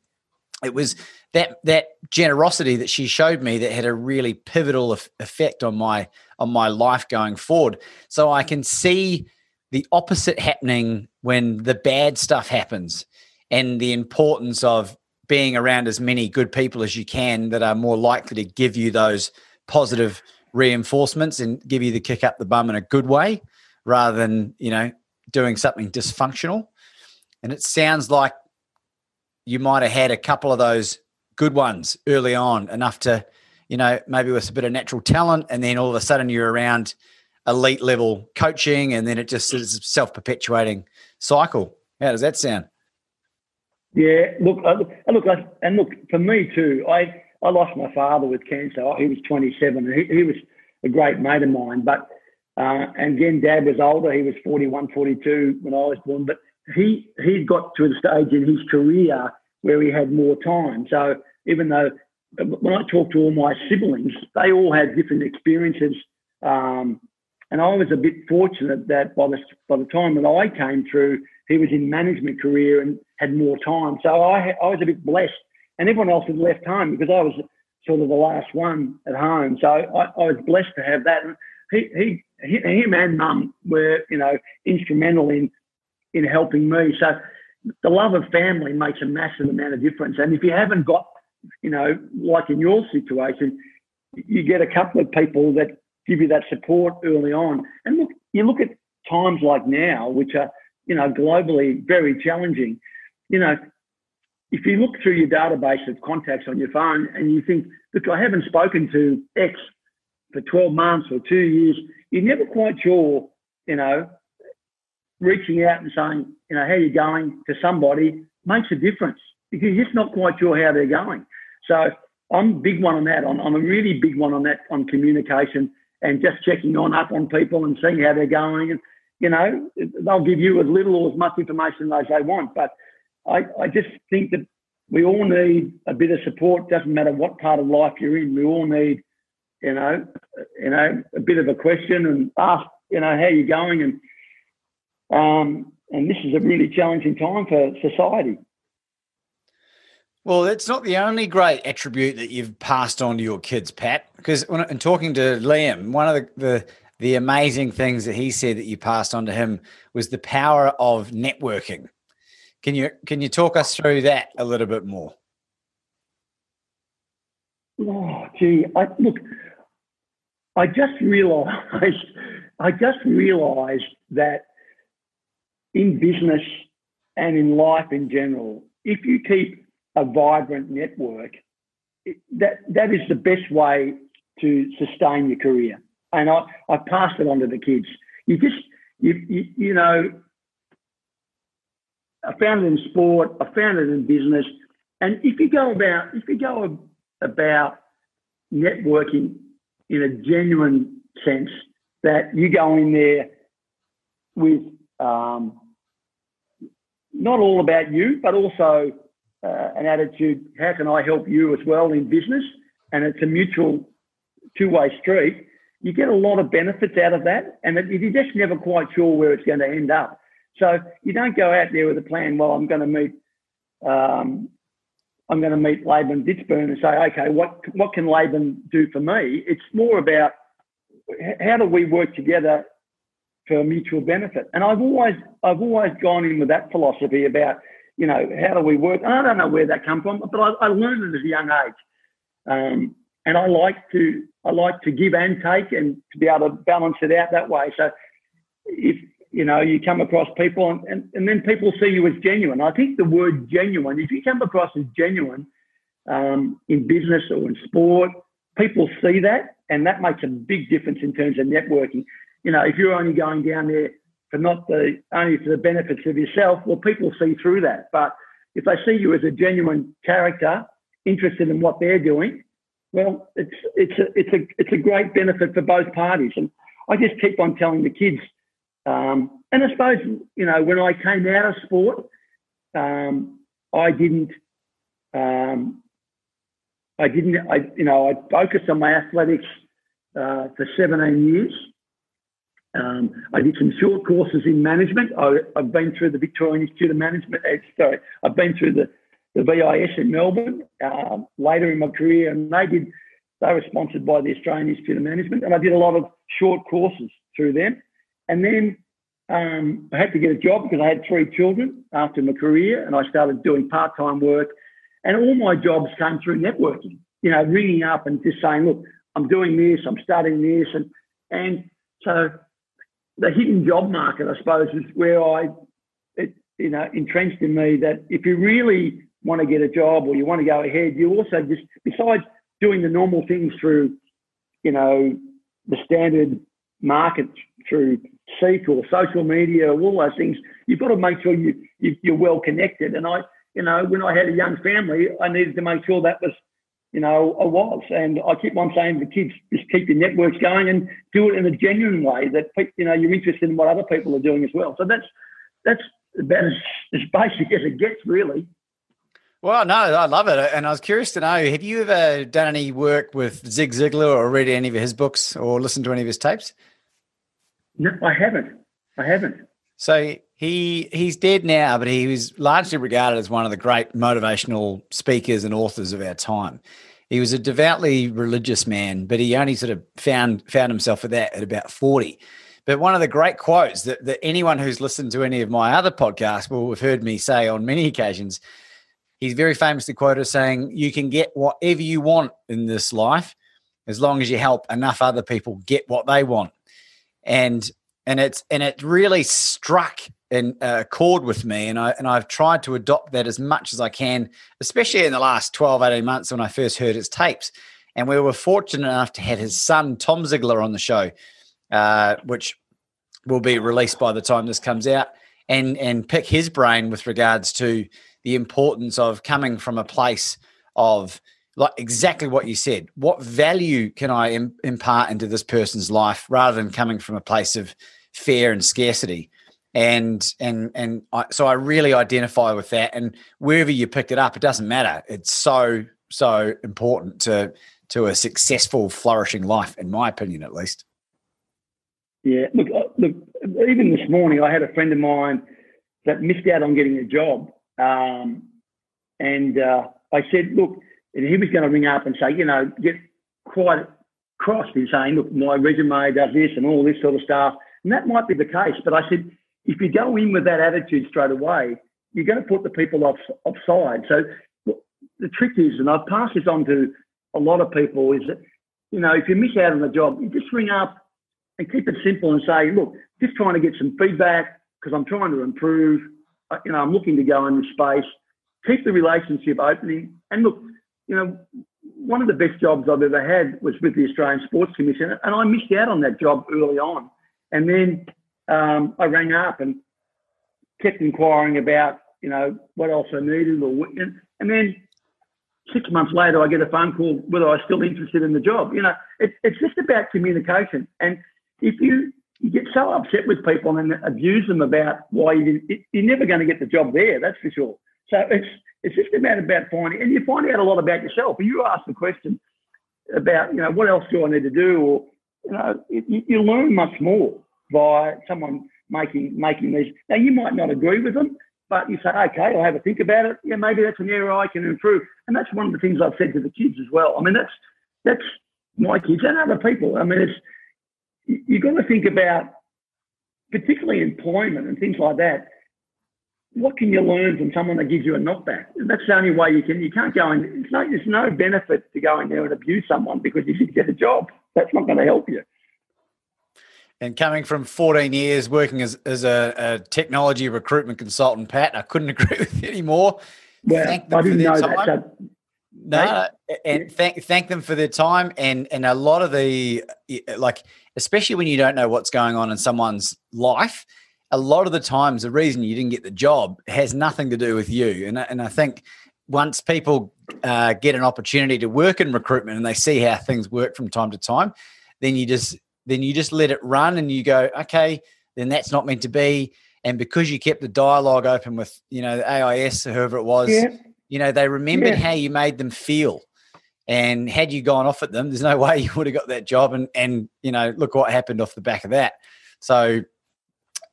it was that that generosity that she showed me that had a really pivotal effect on my on my life going forward. So I can see the opposite happening when the bad stuff happens, and the importance of being around as many good people as you can that are more likely to give you those positive reinforcements and give you the kick up the bum in a good way rather than you know doing something dysfunctional and it sounds like you might have had a couple of those good ones early on, enough to, you know, maybe with a bit of natural talent, and then all of a sudden you're around elite level coaching, and then it just is a self perpetuating cycle. How does that sound? Yeah, look, uh, look, and look for me too. I I lost my father with cancer. He was 27. He, he was a great mate of mine, but uh, and again, Dad was older. He was 41, 42 when I was born, but he he got to the stage in his career where he had more time. So even though when I talk to all my siblings, they all had different experiences. Um, and I was a bit fortunate that by the, by the time that I came through, he was in management career and had more time. So I, I was a bit blessed. And everyone else had left home because I was sort of the last one at home. So I, I was blessed to have that. And he, he, him and mum were, you know, instrumental in in helping me. So the love of family makes a massive amount of difference. And if you haven't got, you know, like in your situation, you get a couple of people that give you that support early on. And look, you look at times like now, which are, you know, globally very challenging. You know, if you look through your database of contacts on your phone and you think, look, I haven't spoken to X for 12 months or two years, you're never quite sure, you know, reaching out and saying, you know, how you going to somebody makes a difference because you're just not quite sure how they're going. So I'm a big one on that. I'm, I'm a really big one on that on communication and just checking on up on people and seeing how they're going. And you know, they'll give you as little or as much information as they want. But I, I just think that we all need a bit of support. Doesn't matter what part of life you're in. We all need, you know, you know, a bit of a question and ask, you know, how you going and um, and this is a really challenging time for society. Well, that's not the only great attribute that you've passed on to your kids, Pat. Because when in talking to Liam, one of the, the the amazing things that he said that you passed on to him was the power of networking. Can you can you talk us through that a little bit more? Oh, gee, I, look, I just realised, I just realised that in business and in life in general, if you keep a vibrant network, that that is the best way to sustain your career. And I, I passed it on to the kids. You just you, you, you know I found it in sport, I found it in business. And if you go about if you go about networking in a genuine sense, that you go in there with um, not all about you, but also uh, an attitude how can I help you as well in business? And it's a mutual two way street. You get a lot of benefits out of that, and you're just never quite sure where it's going to end up. So you don't go out there with a plan. Well, I'm going to meet, um, I'm going to meet Laban Ditchburn and say, okay, what what can Laban do for me? It's more about how do we work together for mutual benefit. And I've always I've always gone in with that philosophy about you know how do we work. And I don't know where that come from, but I, I learned it at a young age, um, and I like to I like to give and take and to be able to balance it out that way. So if you know you come across people and, and, and then people see you as genuine. I think the word genuine, if you come across as genuine um, in business or in sport, people see that and that makes a big difference in terms of networking you know, if you're only going down there for not the only for the benefits of yourself, well, people see through that. But if they see you as a genuine character, interested in what they're doing, well, it's it's a it's a it's a great benefit for both parties. And I just keep on telling the kids, um, and I suppose you know when I came out of sport, um, I didn't. Um, I didn't. I you know I focused on my athletics uh, for 17 years. Um, I did some short courses in management. I, have been through the Victorian Institute of Management. Uh, sorry, I've been through the, the VIS in Melbourne uh, later in my career, and they did. They were sponsored by the Australian Institute of Management, and I did a lot of short courses through them. And then um, I had to get a job because I had three children after my career, and I started doing part-time work. And all my jobs came through networking. You know, ringing up and just saying, "Look, I'm doing this, I'm starting this," and and so the hidden job market, I suppose, is where I, it, you know, entrenched in me that if you really want to get a job or you want to go ahead, you also just, besides doing the normal things through, you know, the standard market through Seek or social media, all those things, you've got to make sure you, you you're well connected. And I, you know, when I had a young family, I needed to make sure that was you know, I was. And I keep on saying to the kids, just keep your networks going and do it in a genuine way that, you know, you're interested in what other people are doing as well. So that's, that's about as, as basic as it gets, really. Well, no, I love it. And I was curious to know have you ever done any work with Zig Ziglar or read any of his books or listened to any of his tapes? No, I haven't. I haven't. So he he's dead now, but he was largely regarded as one of the great motivational speakers and authors of our time. He was a devoutly religious man, but he only sort of found found himself at that at about 40. But one of the great quotes that, that anyone who's listened to any of my other podcasts will have heard me say on many occasions, he's very famously quoted as saying, You can get whatever you want in this life as long as you help enough other people get what they want. And and it's and it really struck in a chord with me and I and I've tried to adopt that as much as I can especially in the last 12 18 months when I first heard his tapes. And we were fortunate enough to have his son Tom Ziglar on the show uh, which will be released by the time this comes out and and pick his brain with regards to the importance of coming from a place of like exactly what you said what value can I Im- impart into this person's life rather than coming from a place of fear and scarcity and and and I, so I really identify with that. And wherever you pick it up, it doesn't matter. It's so so important to to a successful, flourishing life, in my opinion, at least. Yeah, look, uh, look. Even this morning, I had a friend of mine that missed out on getting a job, um, and uh, I said, look, and he was going to ring up and say, you know, get quite crossed in saying, look, my resume does this and all this sort of stuff. And that might be the case. But I said, if you go in with that attitude straight away, you're going to put the people off offside. So the trick is, and I've passed this on to a lot of people, is that, you know, if you miss out on the job, you just ring up and keep it simple and say, look, just trying to get some feedback because I'm trying to improve. You know, I'm looking to go in this space. Keep the relationship opening. And look, you know, one of the best jobs I've ever had was with the Australian Sports Commission, and I missed out on that job early on. And then um, I rang up and kept inquiring about, you know, what else I needed, or and then six months later, I get a phone call whether I was still interested in the job. You know, it, it's just about communication. And if you, you get so upset with people and abuse them about why you didn't, you're never going to get the job there. That's for sure. So it's it's just about about finding, and you find out a lot about yourself. You ask the question about, you know, what else do I need to do, or you know, you, you learn much more by someone making making these. Now you might not agree with them, but you say, okay, I'll have a think about it. Yeah, maybe that's an area I can improve. And that's one of the things I've said to the kids as well. I mean, that's that's my kids and other people. I mean, it's you've got to think about, particularly employment and things like that. What can you learn from someone that gives you a knockback? That's the only way you can. You can't go and it's no, there's no benefit to go in there and abuse someone because you didn't get a job. That's not going to help you. And coming from 14 years working as, as a, a technology recruitment consultant, Pat, I couldn't agree with you anymore. Well, thank them I didn't know time. that. No, and thank thank them for their time and and a lot of the like especially when you don't know what's going on in someone's life. A lot of the times, the reason you didn't get the job has nothing to do with you. And, and I think once people uh, get an opportunity to work in recruitment and they see how things work from time to time, then you just then you just let it run and you go, okay, then that's not meant to be. And because you kept the dialogue open with you know the AIS or whoever it was, yeah. you know they remembered yeah. how you made them feel. And had you gone off at them, there's no way you would have got that job. And and you know, look what happened off the back of that. So,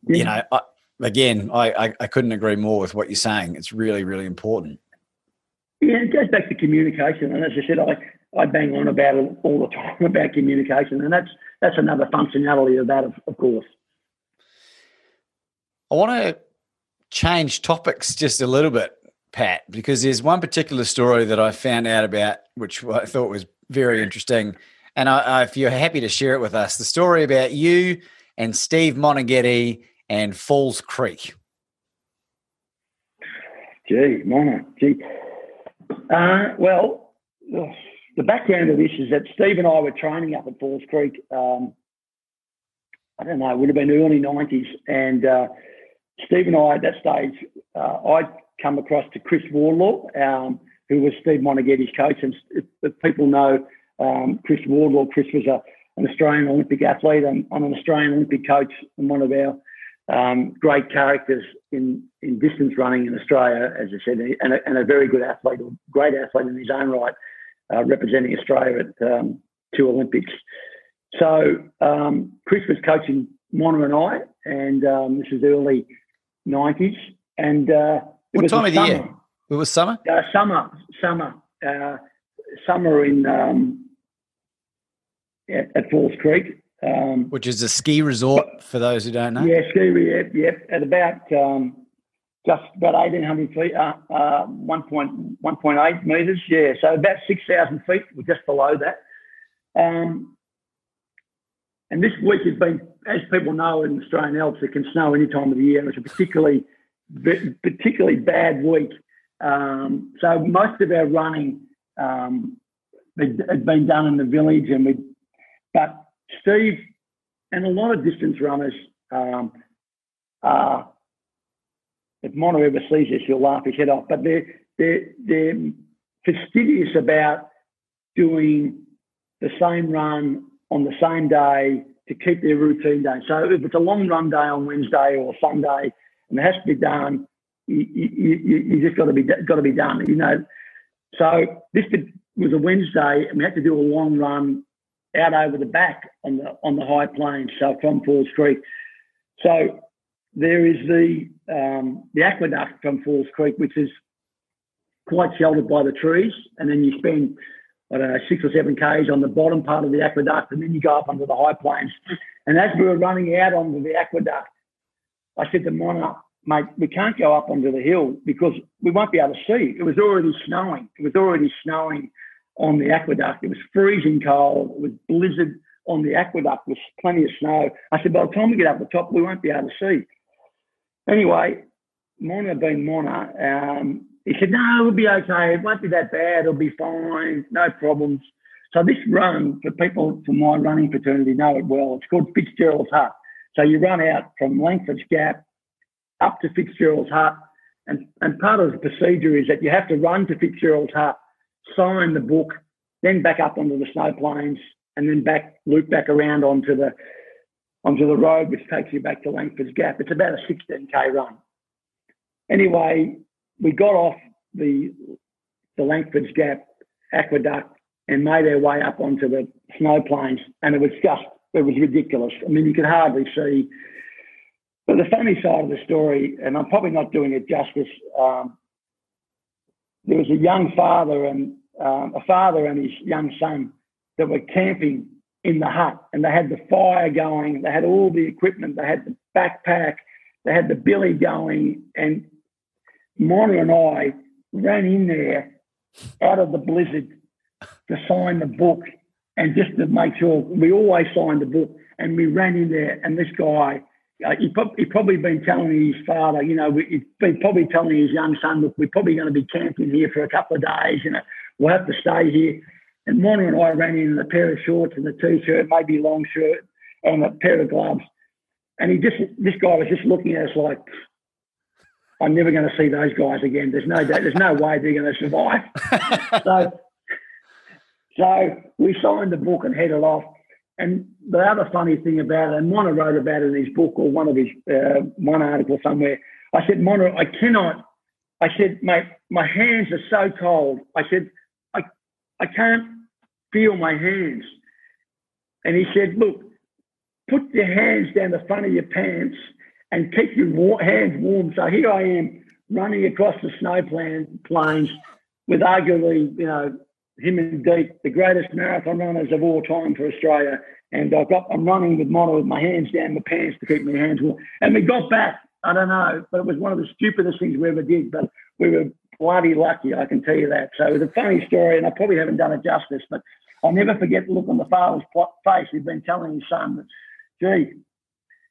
yeah. you know, I, again, I, I, I couldn't agree more with what you're saying. It's really really important. Yeah, it goes back to communication, and as I said, I I bang on about it all the time about communication, and that's that's another functionality of that, of, of course. I want to change topics just a little bit, Pat, because there's one particular story that I found out about, which I thought was very interesting. And I, I, if you're happy to share it with us, the story about you and Steve Moneghetti and Falls Creek. Gee, Mona, gee. Uh, well, the background of this is that Steve and I were training up at Falls Creek. Um, I don't know, it would have been early 90s. And uh, Steve and I, at that stage, uh, I'd come across to Chris Wardlaw, um, who was Steve Moneghetti's coach. And if, if people know um, Chris Wardlaw, Chris was a, an Australian Olympic athlete. I'm, I'm, an Australian Olympic coach and one of our um, great characters in, in distance running in Australia, as I said, and a, and a very good athlete, or great athlete in his own right, uh, representing Australia at um, two Olympics. So um, Chris was coaching Mona and I, and um, this is early 90s. And uh, what time of the year? It was summer. Uh, summer, summer, uh, summer in um, at, at, Falls Creek, um, which is a ski resort but, for those who don't know. Yeah, ski. Yep, yep. At about um, just about 1,800 feet, uh, uh, 1.1.8 meters. Yeah, so about 6,000 feet. We're just below that. Um, and this week has been, as people know in Australian Alps, it can snow any time of the year. It's a particularly, particularly bad week. Um, so most of our running um, had been done in the village, and we, but Steve and a lot of distance runners um, are. If Mona ever sees this, he'll laugh his head off. But they're they're they're fastidious about doing the same run on the same day to keep their routine day. So if it's a long run day on Wednesday or Sunday and it has to be done, you, you, you just got to be got to be done. You know. So this was a Wednesday, and we had to do a long run out over the back on the on the high plains, so from Falls Creek. So there is the um, the aqueduct from Falls Creek, which is quite sheltered by the trees, and then you spend I don't know, six or seven Ks on the bottom part of the aqueduct, and then you go up onto the high plains. And as we were running out onto the aqueduct, I said to Mona, mate, we can't go up onto the hill because we won't be able to see. It was already snowing. It was already snowing on the aqueduct. It was freezing cold. It was blizzard on the aqueduct with plenty of snow. I said, by the time we get up the top, we won't be able to see. Anyway, Mona being Mona, um, he said, no, it'll be okay. It won't be that bad. It'll be fine. No problems. So this run, for people from my running fraternity know it well, it's called Fitzgerald's Hut. So you run out from Langford's Gap up to Fitzgerald's Hut. And, and part of the procedure is that you have to run to Fitzgerald's Hut, sign the book, then back up onto the snow plains, and then back loop back around onto the onto the road, which takes you back to Langford's Gap. It's about a 16k run. Anyway, we got off the the Langford's Gap aqueduct and made our way up onto the snow plains, and it was just it was ridiculous. I mean, you could hardly see. But the funny side of the story, and I'm probably not doing it justice, um, there was a young father and um, a father and his young son that were camping in the hut, and they had the fire going, they had all the equipment, they had the backpack, they had the billy going, and Mona and I ran in there out of the blizzard to sign the book and just to make sure we always signed the book. And we ran in there, and this guy, uh, he, pro- he probably been telling his father, you know, he's been probably telling his young son, look, we're probably going to be camping here for a couple of days, you know, we'll have to stay here. And Mona and I ran in, in a pair of shorts and a t-shirt, maybe a long shirt, and a pair of gloves. And he just, this guy was just looking at us like, I'm never going to see those guys again. There's no, there's no way they're going to survive. so, so we signed the book and headed off. And the other funny thing about it, and Mona wrote about it in his book or one of his uh, one article somewhere. I said, Mona, I cannot. I said, mate, my hands are so cold. I said, I, I can't feel my hands. And he said, look, put your hands down the front of your pants and keep your hands warm. So here I am running across the snow plan- plains with arguably, you know, him and Deek, the greatest marathon runners of all time for Australia. And I got, I'm running with Mona with my hands down my pants to keep my hands warm. And we got back. I don't know, but it was one of the stupidest things we ever did. But we were bloody lucky, I can tell you that. So it was a funny story, and I probably haven't done it justice. But I'll never forget the look on the father's face. He'd been telling his son that, gee,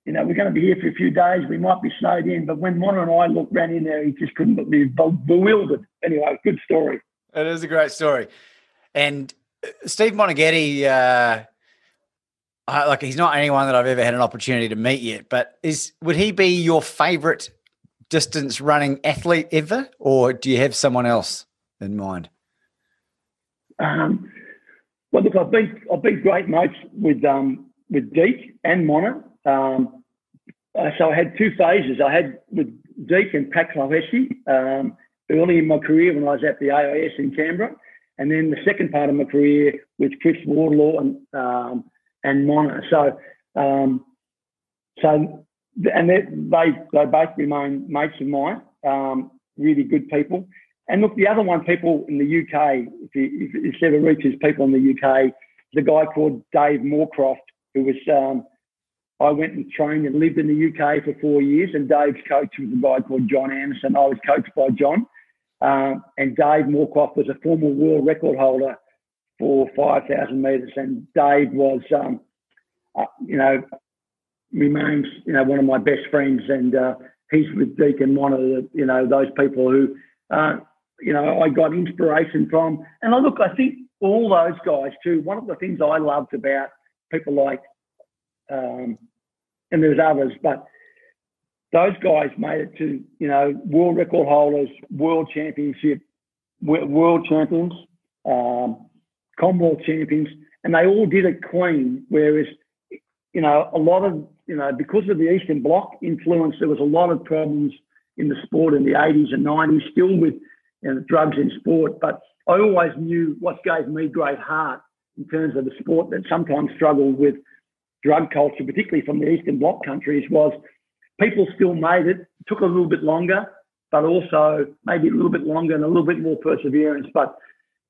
you know, we're going to be here for a few days. We might be snowed in. But when Mona and I looked ran in there, he just couldn't be bewildered. Anyway, good story. It is a great story. And uh, Steve Moneghetti, uh, like he's not anyone that I've ever had an opportunity to meet yet, but is would he be your favourite distance running athlete ever, or do you have someone else in mind? Um, well, look, I've been I've been great mates with um, with Deek and Mona. Um, uh, so I had two phases. I had with Deek and Pat Clohessy um, early in my career when I was at the AIS in Canberra, and then the second part of my career with Chris Wardlaw and um, and Mona. So um, so and they, they they both remain mates of mine, um, really good people. And look, the other one, people in the UK, if you, if it ever reaches people in the UK, a guy called Dave Moorcroft, who was um, I went and trained and lived in the UK for four years, and Dave's coach was a guy called John Anderson. I was coached by John. Um, and Dave Moorcroft was a former world record holder for 5,000 metres. And Dave was, um, uh, you know, remains, you know, one of my best friends. And uh, he's with Deacon, one of the, you know, those people who, uh, you know, I got inspiration from. And I look, I think all those guys too, one of the things I loved about people like, um, and there's others, but those guys made it to you know world record holders, world championship, world champions, um, Commonwealth champions, and they all did it clean. Whereas you know a lot of you know because of the Eastern Bloc influence, there was a lot of problems in the sport in the 80s and 90s, still with you know, drugs in sport. But I always knew what gave me great heart in terms of the sport that sometimes struggled with drug culture, particularly from the Eastern Bloc countries, was people still made it. it. Took a little bit longer, but also maybe a little bit longer and a little bit more perseverance. But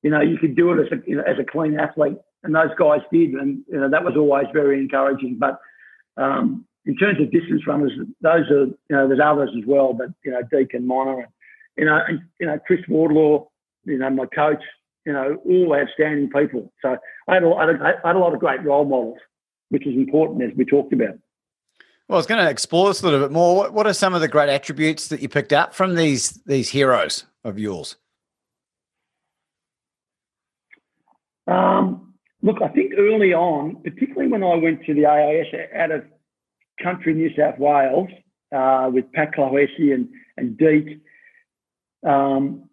you know, you could do it as a you know, as a clean athlete, and those guys did, and you know that was always very encouraging. But um, in terms of distance runners, those are you know there's others as well, but you know Deek and Mona and you know and you know Chris Wardlaw, you know my coach, you know all outstanding people. So I had a, I had a lot of great role models, which is important as we talked about. Well, I was going to explore this a little bit more. What, what are some of the great attributes that you picked up from these these heroes of yours? Um, look, I think early on, particularly when I went to the AIS out of country New South Wales uh, with Pat Clohessy and, and Deek, um,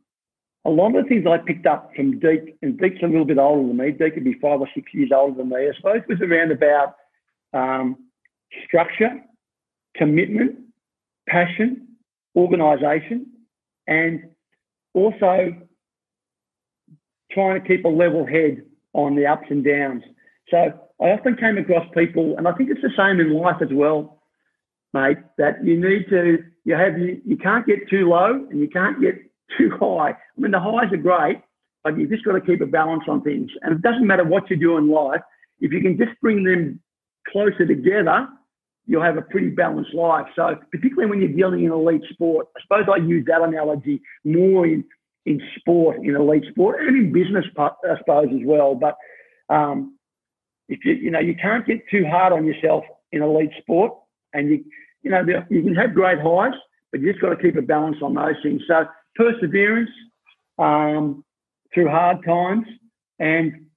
a lot of the things I picked up from Deek, and Deek's a little bit older than me, Deek could be five or six years older than me, I suppose, was around about um, structure, commitment, passion, organisation, and also trying to keep a level head on the ups and downs. So I often came across people, and I think it's the same in life as well, mate, that you need to, you have, you, you can't get too low and you can't get too high. I mean, the highs are great, but you've just got to keep a balance on things. And it doesn't matter what you do in life, if you can just bring them closer together, you'll have a pretty balanced life. So particularly when you're dealing in elite sport, I suppose I use that analogy more in in sport, in elite sport, and in business, I suppose as well. But um, if you you know you can't get too hard on yourself in elite sport, and you you know you can have great highs, but you just got to keep a balance on those things. So perseverance um, through hard times and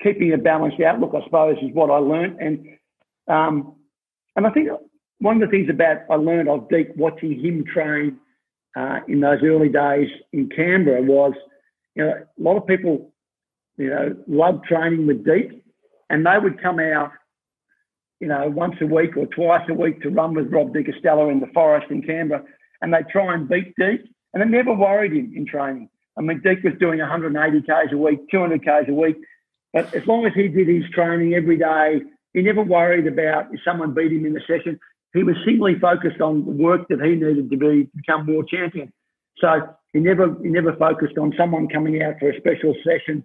keeping a balanced outlook, I suppose, is what I learned. And Um, and I think one of the things about I learned of Deek watching him train uh, in those early days in Canberra was, you know, a lot of people, you know, love training with Deek, and they would come out, you know, once a week or twice a week to run with Rob De Castella in the forest in Canberra, and they try and beat Deek, and it never worried him in training. I mean, Deek was doing 180 k's a week, 200 k's a week, but as long as he did his training every day, he never worried about if someone beat him in the session. He was singly focused on the work that he needed to be to become world champion. So he never he never focused on someone coming out for a special session,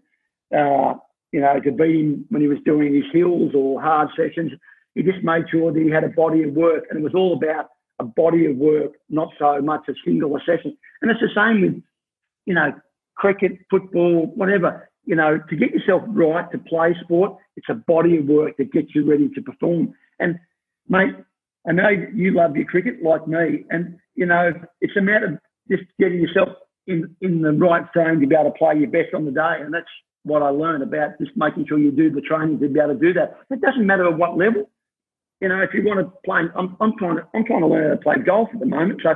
uh, you know, to beat him when he was doing his hills or hard sessions. He just made sure that he had a body of work, and it was all about a body of work, not so much a single session. And it's the same with, you know, cricket, football, whatever. You know, to get yourself right to play sport, it's a body of work that gets you ready to perform. And mate, I know you love your cricket like me, and you know it's a matter of just getting yourself in in the right frame to be able to play your best on the day, and that's what I learned about just making sure you do the training to be able to do that. It doesn't matter at what level. You know, if you want to play, I'm, I'm trying to I'm trying to learn how to play golf at the moment, so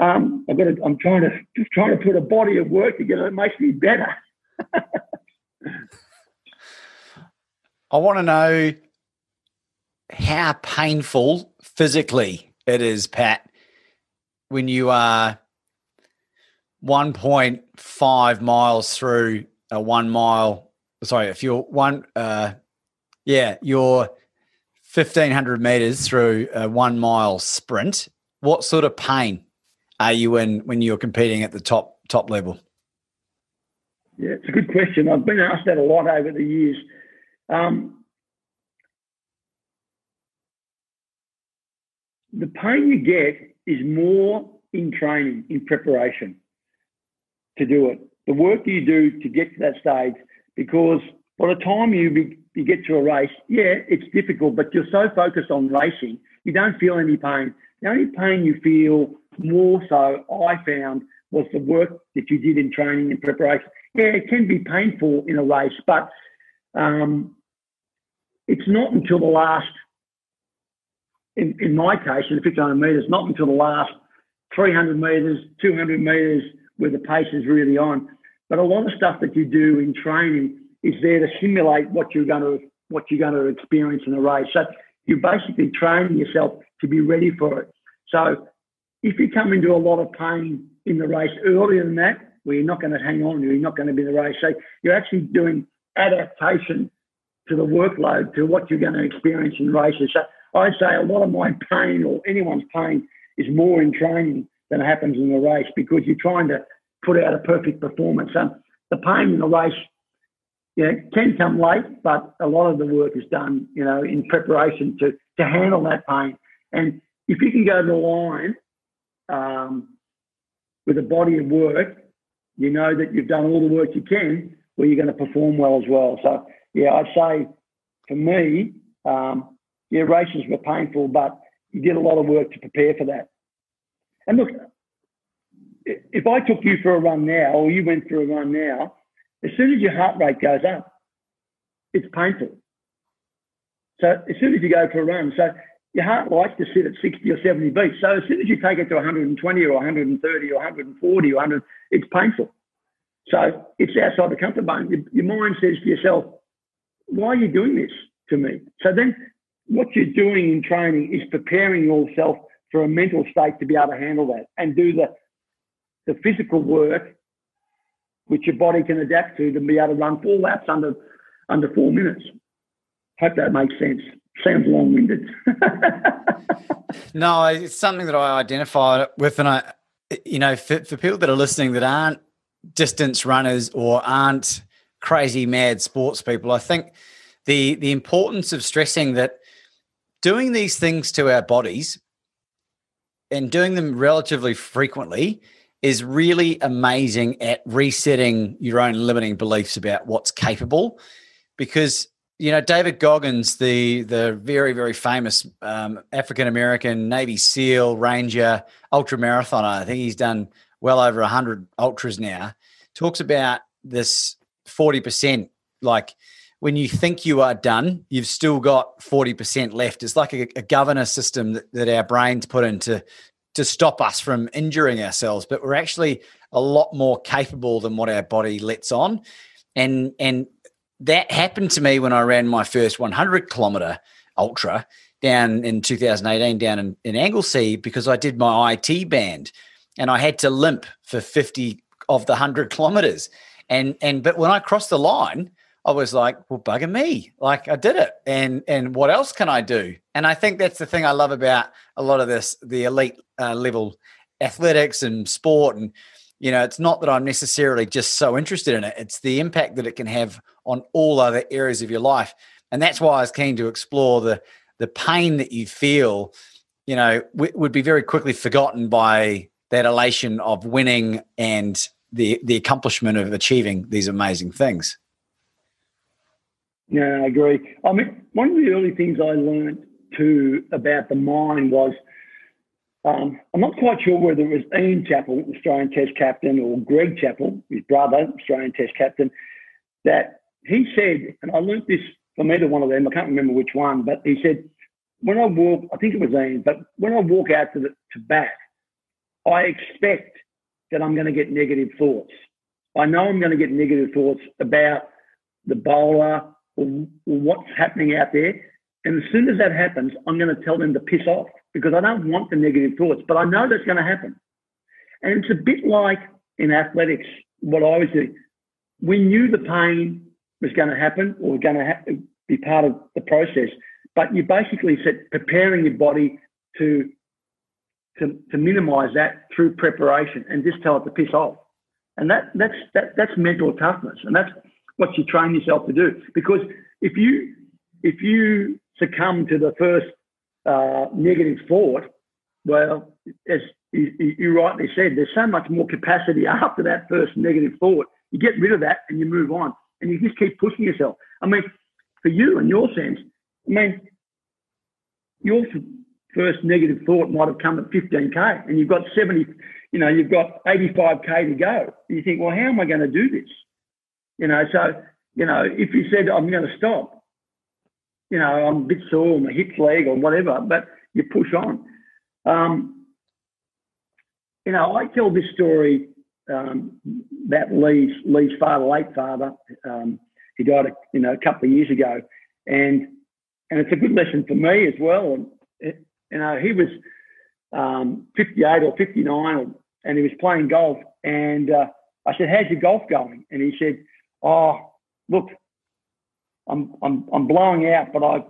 um, I've got to, I'm trying to just trying to put a body of work together that makes me better. I want to know how painful physically it is, Pat, when you are 1.5 miles through a one mile. Sorry, if you're one, uh, yeah, you're 1500 meters through a one mile sprint. What sort of pain are you in when you're competing at the top top level? Yeah, it's a good question. I've been asked that a lot over the years. Um, the pain you get is more in training, in preparation to do it. The work you do to get to that stage, because by the time you, be, you get to a race, yeah, it's difficult, but you're so focused on racing, you don't feel any pain. The only pain you feel more so, I found, was the work that you did in training and preparation. Yeah, it can be painful in a race, but um, it's not until the last in, in my case, in the 1500 metres, not until the last 300 metres, 200 metres, where the pace is really on. But a lot of stuff that you do in training is there to simulate what you're going to what you're going to experience in a race. So you're basically training yourself to be ready for it. So if you come into a lot of pain in the race earlier than that, where you're not going to hang on, you're not going to be the race. So you're actually doing adaptation to the workload, to what you're going to experience in races. So I'd say a lot of my pain or anyone's pain is more in training than happens in the race because you're trying to put out a perfect performance. So the pain in the race, you know, can come late, but a lot of the work is done, you know, in preparation to to handle that pain. And if you can go to the line um, with a body of work, you know that you've done all the work you can, where you're going to perform well as well. So yeah, I'd say for me, um, yeah, races were painful, but you did a lot of work to prepare for that. And look, if I took you for a run now, or you went for a run now, as soon as your heart rate goes up, it's painful. So as soon as you go for a run, so your heart likes to sit at 60 or 70 beats. So as soon as you take it to 120 or 130 or 140 or 100, it's painful. So it's outside the comfort zone. Your, your mind says to yourself, why are you doing this to me? So then what you're doing in training is preparing yourself for a mental state to be able to handle that and do the the physical work which your body can adapt to to be able to run four laps under under four minutes. Hope that makes sense. Sounds long winded. no, it's something that I identify with, and I, you know, for, for people that are listening that aren't distance runners or aren't crazy mad sports people, I think the the importance of stressing that doing these things to our bodies and doing them relatively frequently is really amazing at resetting your own limiting beliefs about what's capable because you know david goggins the the very very famous um, african american navy seal ranger ultra marathoner i think he's done well over 100 ultras now talks about this 40% like when you think you are done, you've still got 40% left. It's like a, a governor system that, that our brains put into to stop us from injuring ourselves, but we're actually a lot more capable than what our body lets on. And and that happened to me when I ran my first 100 kilometer ultra down in 2018 down in, in Anglesea because I did my IT band and I had to limp for 50 of the 100 kilometers. And and but when I crossed the line, I was like, well, bugger me. Like I did it. And and what else can I do? And I think that's the thing I love about a lot of this, the elite uh, level athletics and sport. And, you know, it's not that I'm necessarily just so interested in it. It's the impact that it can have on all other areas of your life. And that's why I was keen to explore the the pain that you feel, you know, w- would be very quickly forgotten by that elation of winning and the the accomplishment of achieving these amazing things. Yeah, I agree. I mean, one of the early things I learned too about the mind was um, I'm not quite sure whether it was Ian Chappell, Australian Test captain, or Greg Chappell, his brother, Australian Test captain, that he said, and I learned this from either one of them. I can't remember which one, but he said, when I walk, I think it was Ian, but when I walk out to the to bat, I expect that I'm going to get negative thoughts. I know I'm going to get negative thoughts about the bowler or, or what's happening out there. And as soon as that happens, I'm going to tell them to piss off because I don't want the negative thoughts, but I know that's going to happen. And it's a bit like in athletics, what I was doing. We knew the pain was going to happen or going to ha- be part of the process, but you basically said preparing your body to to, to minimize that through preparation and just tell it to piss off. And that that's that that's mental toughness, and that's what you train yourself to do. Because if you if you succumb to the first uh, negative thought, well, as you, rightly said, there's so much more capacity after that first negative thought. You get rid of that and you move on, and you just keep pushing yourself. I mean, for you in your sense, I mean, your first negative thought might have come at 15k, and you've got 70, you know, you've got 85k to go. And you think, well, how am I going to do this? You know, so you know, if you said I'm going to stop, you know, I'm a bit sore, my hip leg or whatever, but you push on. Um, you know, I tell this story um, about Lee's Lee's father, late father. Um, he died, a, you know, a couple of years ago, and and it's a good lesson for me as well. And you know, he was um, 58 or 59, and he was playing golf. And uh, I said, "How's your golf going?" And he said, "Oh, look, I'm I'm I'm blowing out, but I've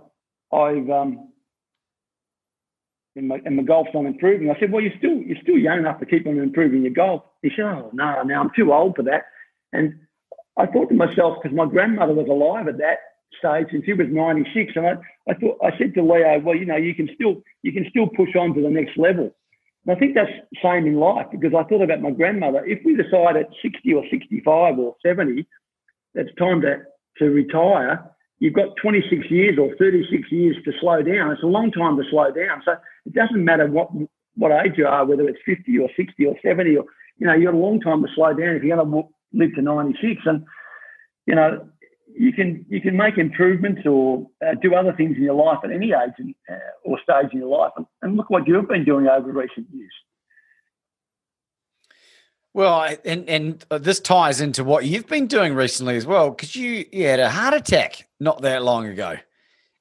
I've um, and my, and my golf's not improving. I said, well, you're still you're still young enough to keep on improving your golf. He said, oh no, now I'm too old for that. And I thought to myself, because my grandmother was alive at that stage, and she was 96, and I, I thought I said to Leo, well, you know, you can still you can still push on to the next level. And I think that's same in life because I thought about my grandmother. If we decide at 60 or 65 or 70, it's time to to retire, you've got 26 years or 36 years to slow down. It's a long time to slow down. So it doesn't matter what what age you are, whether it's 50 or 60 or 70 or, you know, you've got a long time to slow down if you're going to live to 96. And, you know, you can you can make improvements or uh, do other things in your life at any age and, uh, or stage in your life. And, and look what you've been doing over recent years. Well, and and uh, this ties into what you've been doing recently as well, because you, you had a heart attack not that long ago,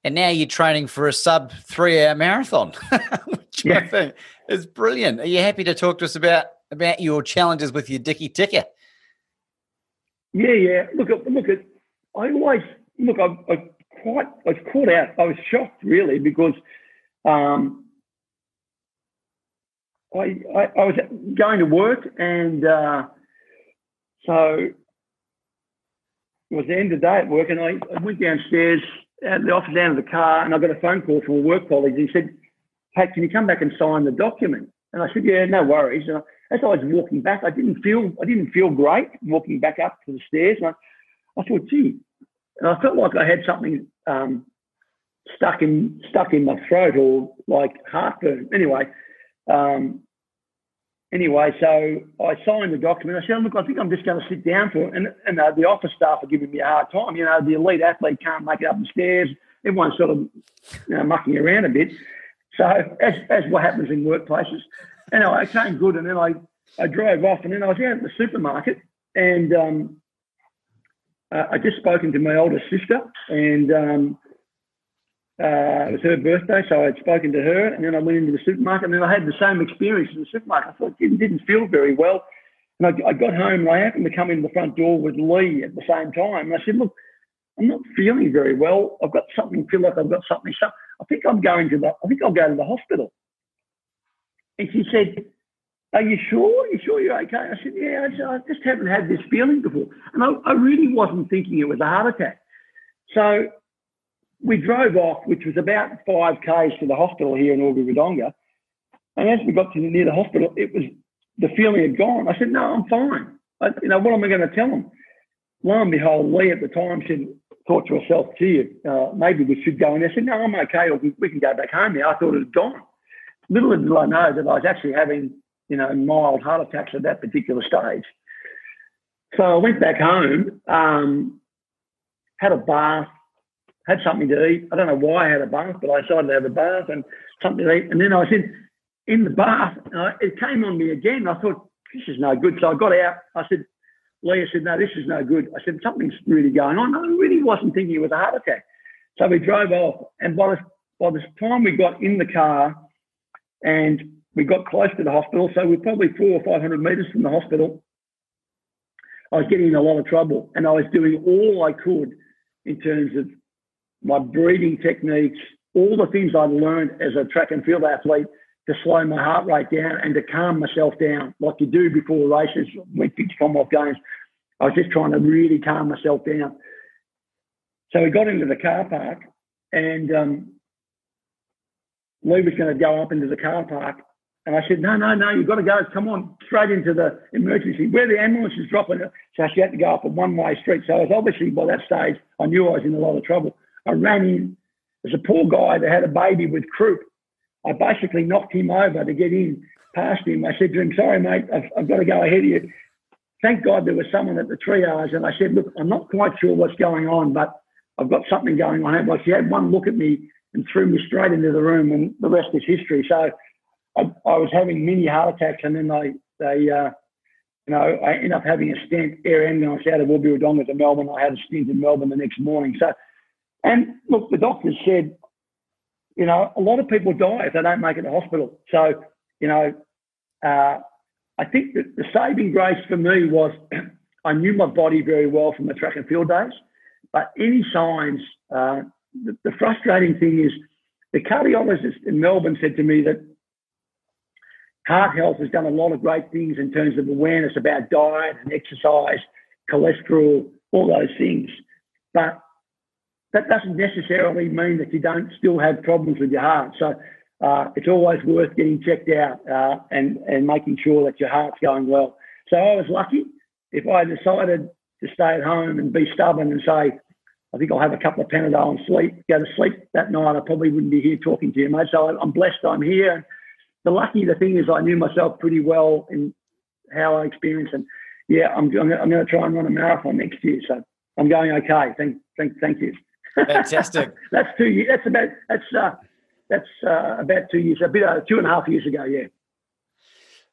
and now you're training for a sub three hour marathon, which yeah. I think is brilliant. Are you happy to talk to us about about your challenges with your dicky ticker? Yeah, yeah. Look, look at. I always look. I, I quite. I was caught out. I was shocked really because um, I, I, I was going to work and uh, so it was the end of the day at work and I, I went downstairs at the office down to the car and I got a phone call from a work colleague. And he said, hey, can you come back and sign the document? And I said, yeah, no worries. And I, as I was walking back, I didn't feel, I didn't feel great walking back up to the stairs. And I, I thought, gee, and I felt like I had something um, stuck in, stuck in my throat or like heartburn. Anyway, um, anyway, so I signed the document. I said, look, I think I'm just going to sit down for it. And, and uh, the office staff are giving me a hard time. You know, the elite athlete can't make it up the stairs. Everyone's sort of you know, mucking around a bit. So as, as what happens in workplaces. Anyway, I came good and then I, I drove off and then I was out at the supermarket and um, uh, I just spoken to my older sister and um, uh, it was her birthday, so I'd spoken to her, and then I went into the supermarket, and then I had the same experience in the supermarket. I thought it didn't, feel very well, and I, I, got home, and I happened to come in the front door with Lee at the same time, and I said, "Look, I'm not feeling very well. I've got something. Feel like I've got something. So I think I'm going to the. I think I'll go to the hospital." And she said, "Are you sure? Are you sure you're okay?" I said, "Yeah, I, said, I just haven't had this feeling before, and I, I really wasn't thinking it was a heart attack." So we drove off, which was about five k's to the hospital here in Albury Wodonga. And as we got to near the hospital, it was the feeling had gone. I said, "No, I'm fine." I, you know, what am I going to tell them? Lo and behold, Lee at the time said, thought to herself, "Gee, uh, maybe we should go." And I said, "No, I'm okay. We, we can go back home now." I thought it had gone. Little did I know that I was actually having, you know, mild heart attacks at that particular stage. So I went back home, um, had a bath, had something to eat. I don't know why I had a bath, but I decided to have a bath and something to eat. And then I was in, in the bath. Uh, it came on me again. I thought, this is no good. So I got out. I said, Leah said, no, this is no good. I said, something's really going on. I really wasn't thinking it was a heart attack. So we drove off. And by the, by the time we got in the car and we got close to the hospital, so we're probably four or 500 metres from the hospital, I was getting in a lot of trouble. And I was doing all I could in terms of my breathing techniques, all the things I learned as a track and field athlete to slow my heart rate down and to calm myself down, like you do before races, when to Commonwealth Games. I was just trying to really calm myself down. So we got into the car park, and um, Lee was going to go up into the car park, and I said, "No, no, no, you've got to go. Come on, straight into the emergency where the ambulance is dropping." So she had to go up a one-way street. So I was obviously by that stage, I knew I was in a lot of trouble. I ran in. There's a poor guy that had a baby with croup. I basically knocked him over to get in past him. I said to him, sorry, mate, I've, I've got to go ahead of you. Thank God there was someone at the triage. And I said, look, I'm not quite sure what's going on, but I've got something going on. Well, she had one look at me and threw me straight into the room, and the rest is history. So I, I was having mini heart attacks, and then they, they uh, you know, I ended up having a stent air ambulance out of Wodonga to Melbourne. I had a stent in Melbourne the next morning. So and look, the doctors said, you know, a lot of people die if they don't make it to hospital. So, you know, uh, I think that the saving grace for me was I knew my body very well from the track and field days, but any signs, uh, the, the frustrating thing is the cardiologist in Melbourne said to me that heart health has done a lot of great things in terms of awareness about diet and exercise, cholesterol, all those things. But that doesn't necessarily mean that you don't still have problems with your heart. So uh, it's always worth getting checked out uh, and, and making sure that your heart's going well. So I was lucky. If I decided to stay at home and be stubborn and say, I think I'll have a couple of Panadol and sleep, go to sleep that night, I probably wouldn't be here talking to you, mate. So I'm blessed I'm here. The lucky the thing is I knew myself pretty well in how I experienced and yeah, I'm, I'm, going to try and run a marathon next year. So I'm going okay. Thank, thank, thank you. Fantastic. that's two years. That's about that's uh, that's uh, about two years. A bit uh, two and a half years ago. Yeah.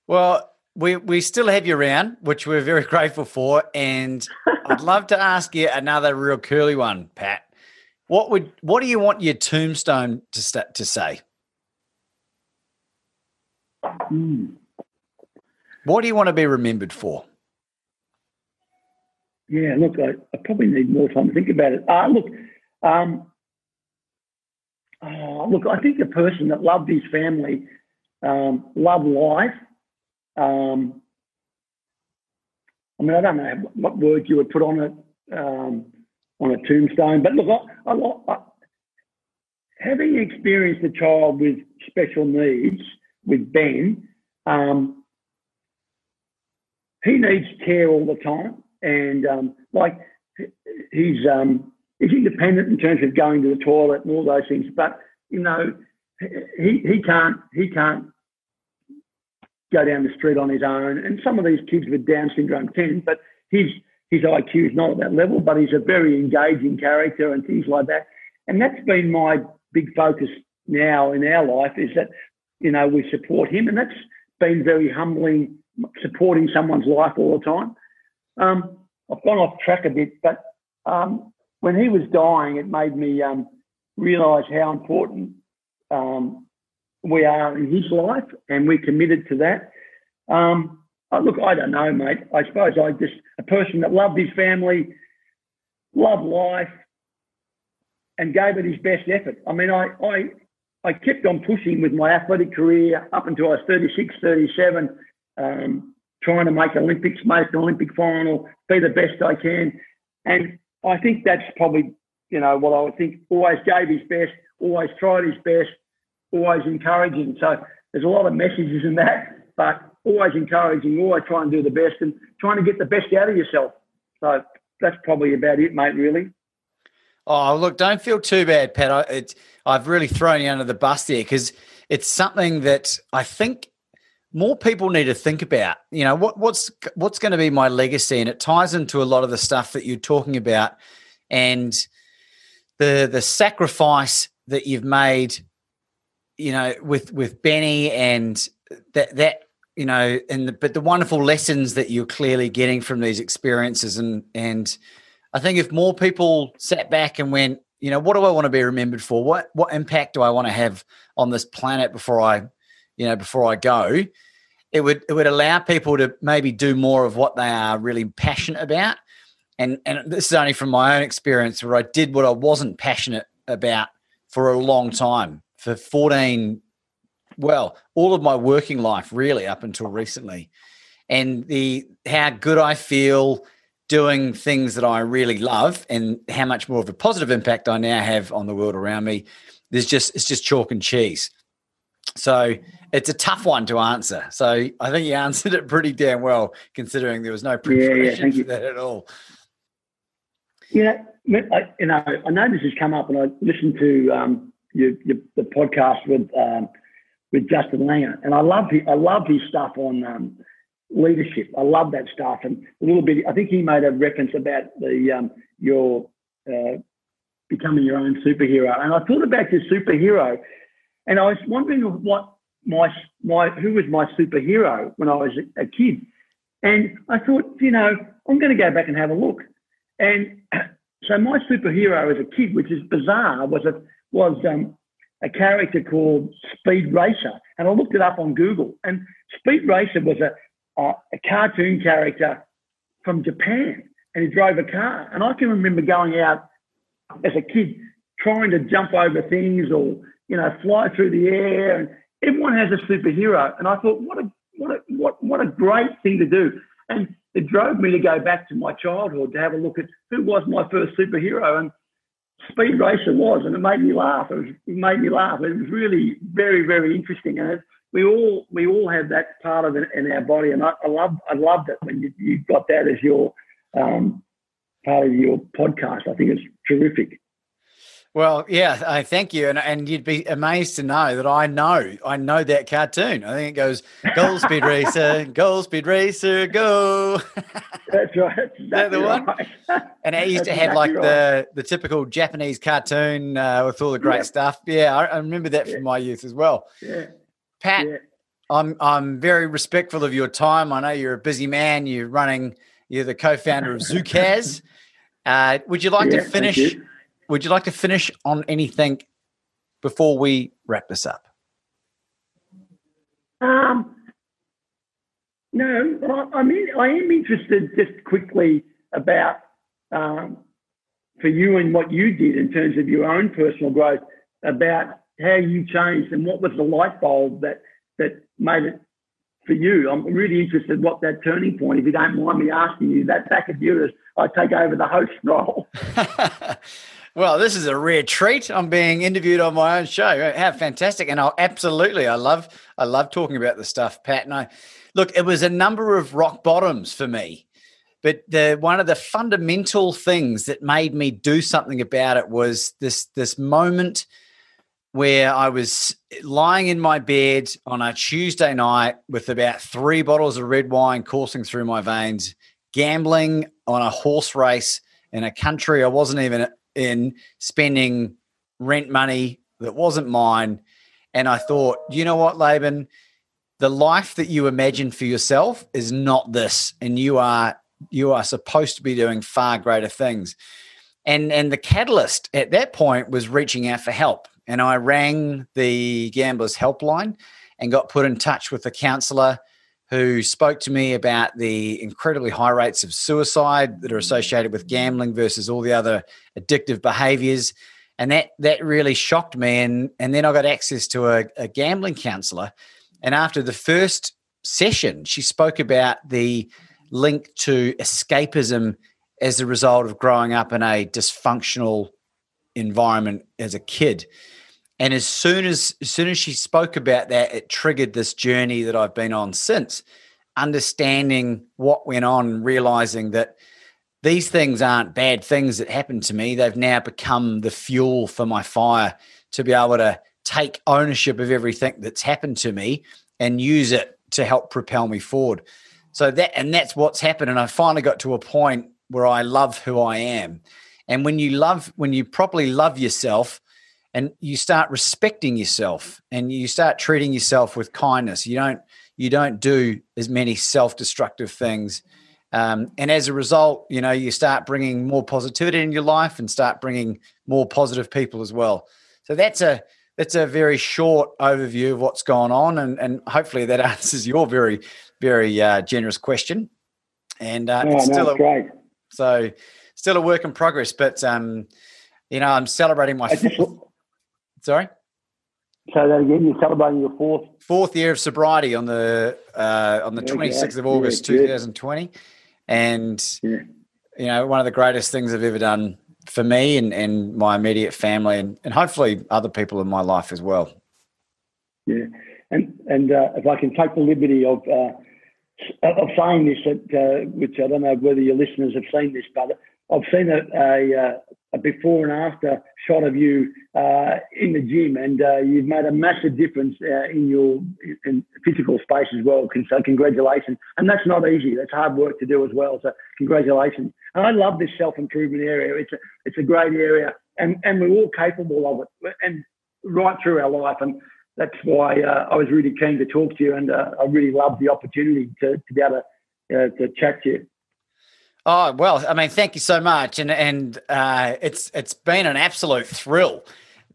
Well, we we still have you around, which we're very grateful for, and I'd love to ask you another real curly one, Pat. What would what do you want your tombstone to st- to say? Mm. What do you want to be remembered for? Yeah, look, I, I probably need more time to think about it. Uh, look, um, oh, look, I think the person that loved his family, um, loved life. Um, I mean, I don't know what word you would put on it um, on a tombstone, but look, I, I, I, having experienced a child with special needs with Ben, um, he needs care all the time, and um, like he's um, he's independent in terms of going to the toilet and all those things, but you know, he he can't he can't go down the street on his own. And some of these kids with Down syndrome can, but his his IQ is not at that level, but he's a very engaging character and things like that. And that's been my big focus now in our life is that, you know, we support him. And that's been very humbling, supporting someone's life all the time. Um, I've gone off track a bit, but um, when he was dying, it made me um, realise how important um, we are in his life, and we're committed to that. Um, look, I don't know, mate. I suppose I just a person that loved his family, loved life, and gave it his best effort. I mean, I I I kept on pushing with my athletic career up until I was 36, 37, um, trying to make Olympics, make an Olympic final, be the best I can. And I think that's probably, you know, what I would think always gave his best, always tried his best, always encouraging. So there's a lot of messages in that, but always encouraging, always trying to do the best and trying to get the best out of yourself. So that's probably about it, mate, really. Oh, look, don't feel too bad, Pat. I, I've really thrown you under the bus there because it's something that I think more people need to think about. You know, what, what's what's going to be my legacy, and it ties into a lot of the stuff that you're talking about, and the the sacrifice that you've made you know, with with Benny and that that you know, and the, but the wonderful lessons that you're clearly getting from these experiences, and and I think if more people sat back and went, you know, what do I want to be remembered for? What what impact do I want to have on this planet before I, you know, before I go? It would it would allow people to maybe do more of what they are really passionate about. And and this is only from my own experience where I did what I wasn't passionate about for a long time for 14 well all of my working life really up until recently and the how good i feel doing things that i really love and how much more of a positive impact i now have on the world around me there's just it's just chalk and cheese so it's a tough one to answer. So i think you answered it pretty damn well considering there was no preparation yeah, yeah, for that at all. You know I, you know i know this has come up and i listened to um, your, your, the podcast with um, with Justin Langer, and I love his, I love his stuff on um, leadership. I love that stuff, and a little bit. I think he made a reference about the um, your uh, becoming your own superhero, and I thought about your superhero, and I was wondering what my my who was my superhero when I was a, kid, and I thought, you know, I'm going to go back and have a look, and so my superhero as a kid, which is bizarre, was a was um, a character called Speed Racer, and I looked it up on Google. And Speed Racer was a, a cartoon character from Japan, and he drove a car. And I can remember going out as a kid trying to jump over things or you know fly through the air. And everyone has a superhero, and I thought, what a what a what what a great thing to do. And it drove me to go back to my childhood to have a look at who was my first superhero. And speed racer was, and it made me laugh. It, was, it made me laugh. It was really very, very interesting, and it, we all we all have that part of it in our body, and I, I love I loved it when you, you got that as your um, part of your podcast. I think it's terrific. Well, yeah, I thank you, and and you'd be amazed to know that I know I know that cartoon. I think it goes Goal Speed Racer, Goal Speed Racer, go. That's right. That's that the one? Right. And it used That's to have exactly like right. the the typical Japanese cartoon uh, with all the great stuff. Yeah, I, I remember that yeah. from my youth as well. Yeah. Pat, yeah. I'm I'm very respectful of your time. I know you're a busy man. You're running. You're the co-founder of Zookaz. Uh, would you like to finish? Would you like to finish on anything before we wrap this up? Um, no, I mean, I am interested just quickly about um, for you and what you did in terms of your own personal growth, about how you changed and what was the light bulb that that made it for you. I'm really interested what that turning point, if you don't mind me asking you that back of yours, I take over the host role. Well, this is a rare treat. I'm being interviewed on my own show. How fantastic! And I'll absolutely, I love, I love talking about the stuff, Pat. And I look, it was a number of rock bottoms for me, but the one of the fundamental things that made me do something about it was this this moment where I was lying in my bed on a Tuesday night with about three bottles of red wine coursing through my veins, gambling on a horse race in a country I wasn't even in, spending rent money that wasn't mine. And I thought, you know what, Laban? The life that you imagine for yourself is not this, and you are you are supposed to be doing far greater things. And and the catalyst at that point was reaching out for help. And I rang the gamblers helpline and got put in touch with a counselor who spoke to me about the incredibly high rates of suicide that are mm. associated with gambling versus all the other addictive behaviors. And that that really shocked me. And and then i got access to a, a gambling counselor. And after the first session she spoke about the link to escapism as a result of growing up in a dysfunctional environment as a kid and as soon as as soon as she spoke about that it triggered this journey that i've been on since understanding what went on realizing that these things aren't bad things that happened to me. They've now become the fuel for my fire to be able to take ownership of everything that's happened to me and use it to help propel me forward. So that and that's what's happened. And I finally got to a point where I love who I am. And when you love, when you properly love yourself and you start respecting yourself and you start treating yourself with kindness, you don't you don't do as many self-destructive things um, and as a result, you know, you start bringing more positivity in your life and start bringing more positive people as well. So that's a that's a very short overview of what's going on, and and hopefully that answers your very very uh, generous question. And uh, it's still a, great. So still a work in progress, but um, you know, I'm celebrating my. Sorry. So that again, you're celebrating your fourth fourth year of sobriety on the uh, on the 26th of August, yeah, 2020 and yeah. you know one of the greatest things I've ever done for me and, and my immediate family and, and hopefully other people in my life as well. Yeah, and and uh, if I can take the liberty of uh, of saying this, that, uh, which I don't know whether your listeners have seen this, but I've seen a, a, uh, a before and after shot of you uh, in the gym, and uh, you've made a massive difference uh, in your in physical space as well. So congratulations, and that's not easy. That's hard work to do as well. So congratulations. And I love this self improvement area. It's a it's a great area, and and we're all capable of it, and right through our life. And that's why uh, I was really keen to talk to you, and uh, I really loved the opportunity to, to be able to uh, to chat to you. Oh well, I mean, thank you so much, and and uh, it's it's been an absolute thrill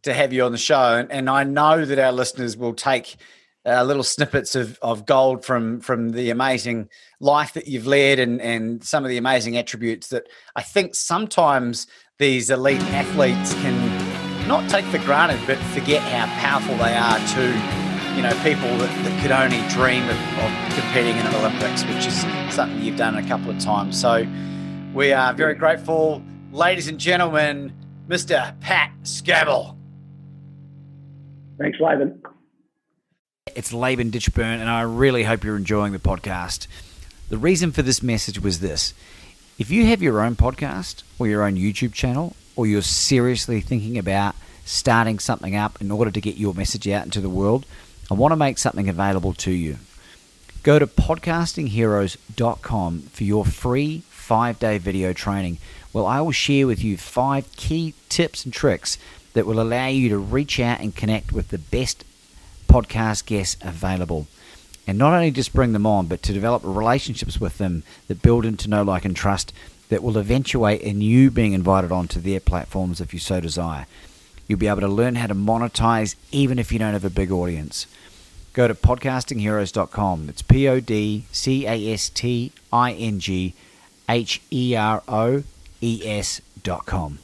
to have you on the show, and, and I know that our listeners will take uh, little snippets of, of gold from from the amazing life that you've led, and and some of the amazing attributes that I think sometimes these elite athletes can not take for granted, but forget how powerful they are to you know people that, that could only dream of, of competing in an Olympics, which is something you've done a couple of times. So we are very grateful, ladies and gentlemen, Mr. Pat Scammell. Thanks, Laban. It's Laban Ditchburn, and I really hope you're enjoying the podcast. The reason for this message was this if you have your own podcast or your own YouTube channel, or you're seriously thinking about starting something up in order to get your message out into the world, I want to make something available to you. Go to podcastingheroes.com for your free five day video training. Well, I will share with you five key tips and tricks that will allow you to reach out and connect with the best podcast guests available. And not only just bring them on, but to develop relationships with them that build into know, like, and trust that will eventuate in you being invited onto their platforms if you so desire. You'll be able to learn how to monetize even if you don't have a big audience go to podcastingheroes.com. It's P O D C A S T I N G H E R O E S.com.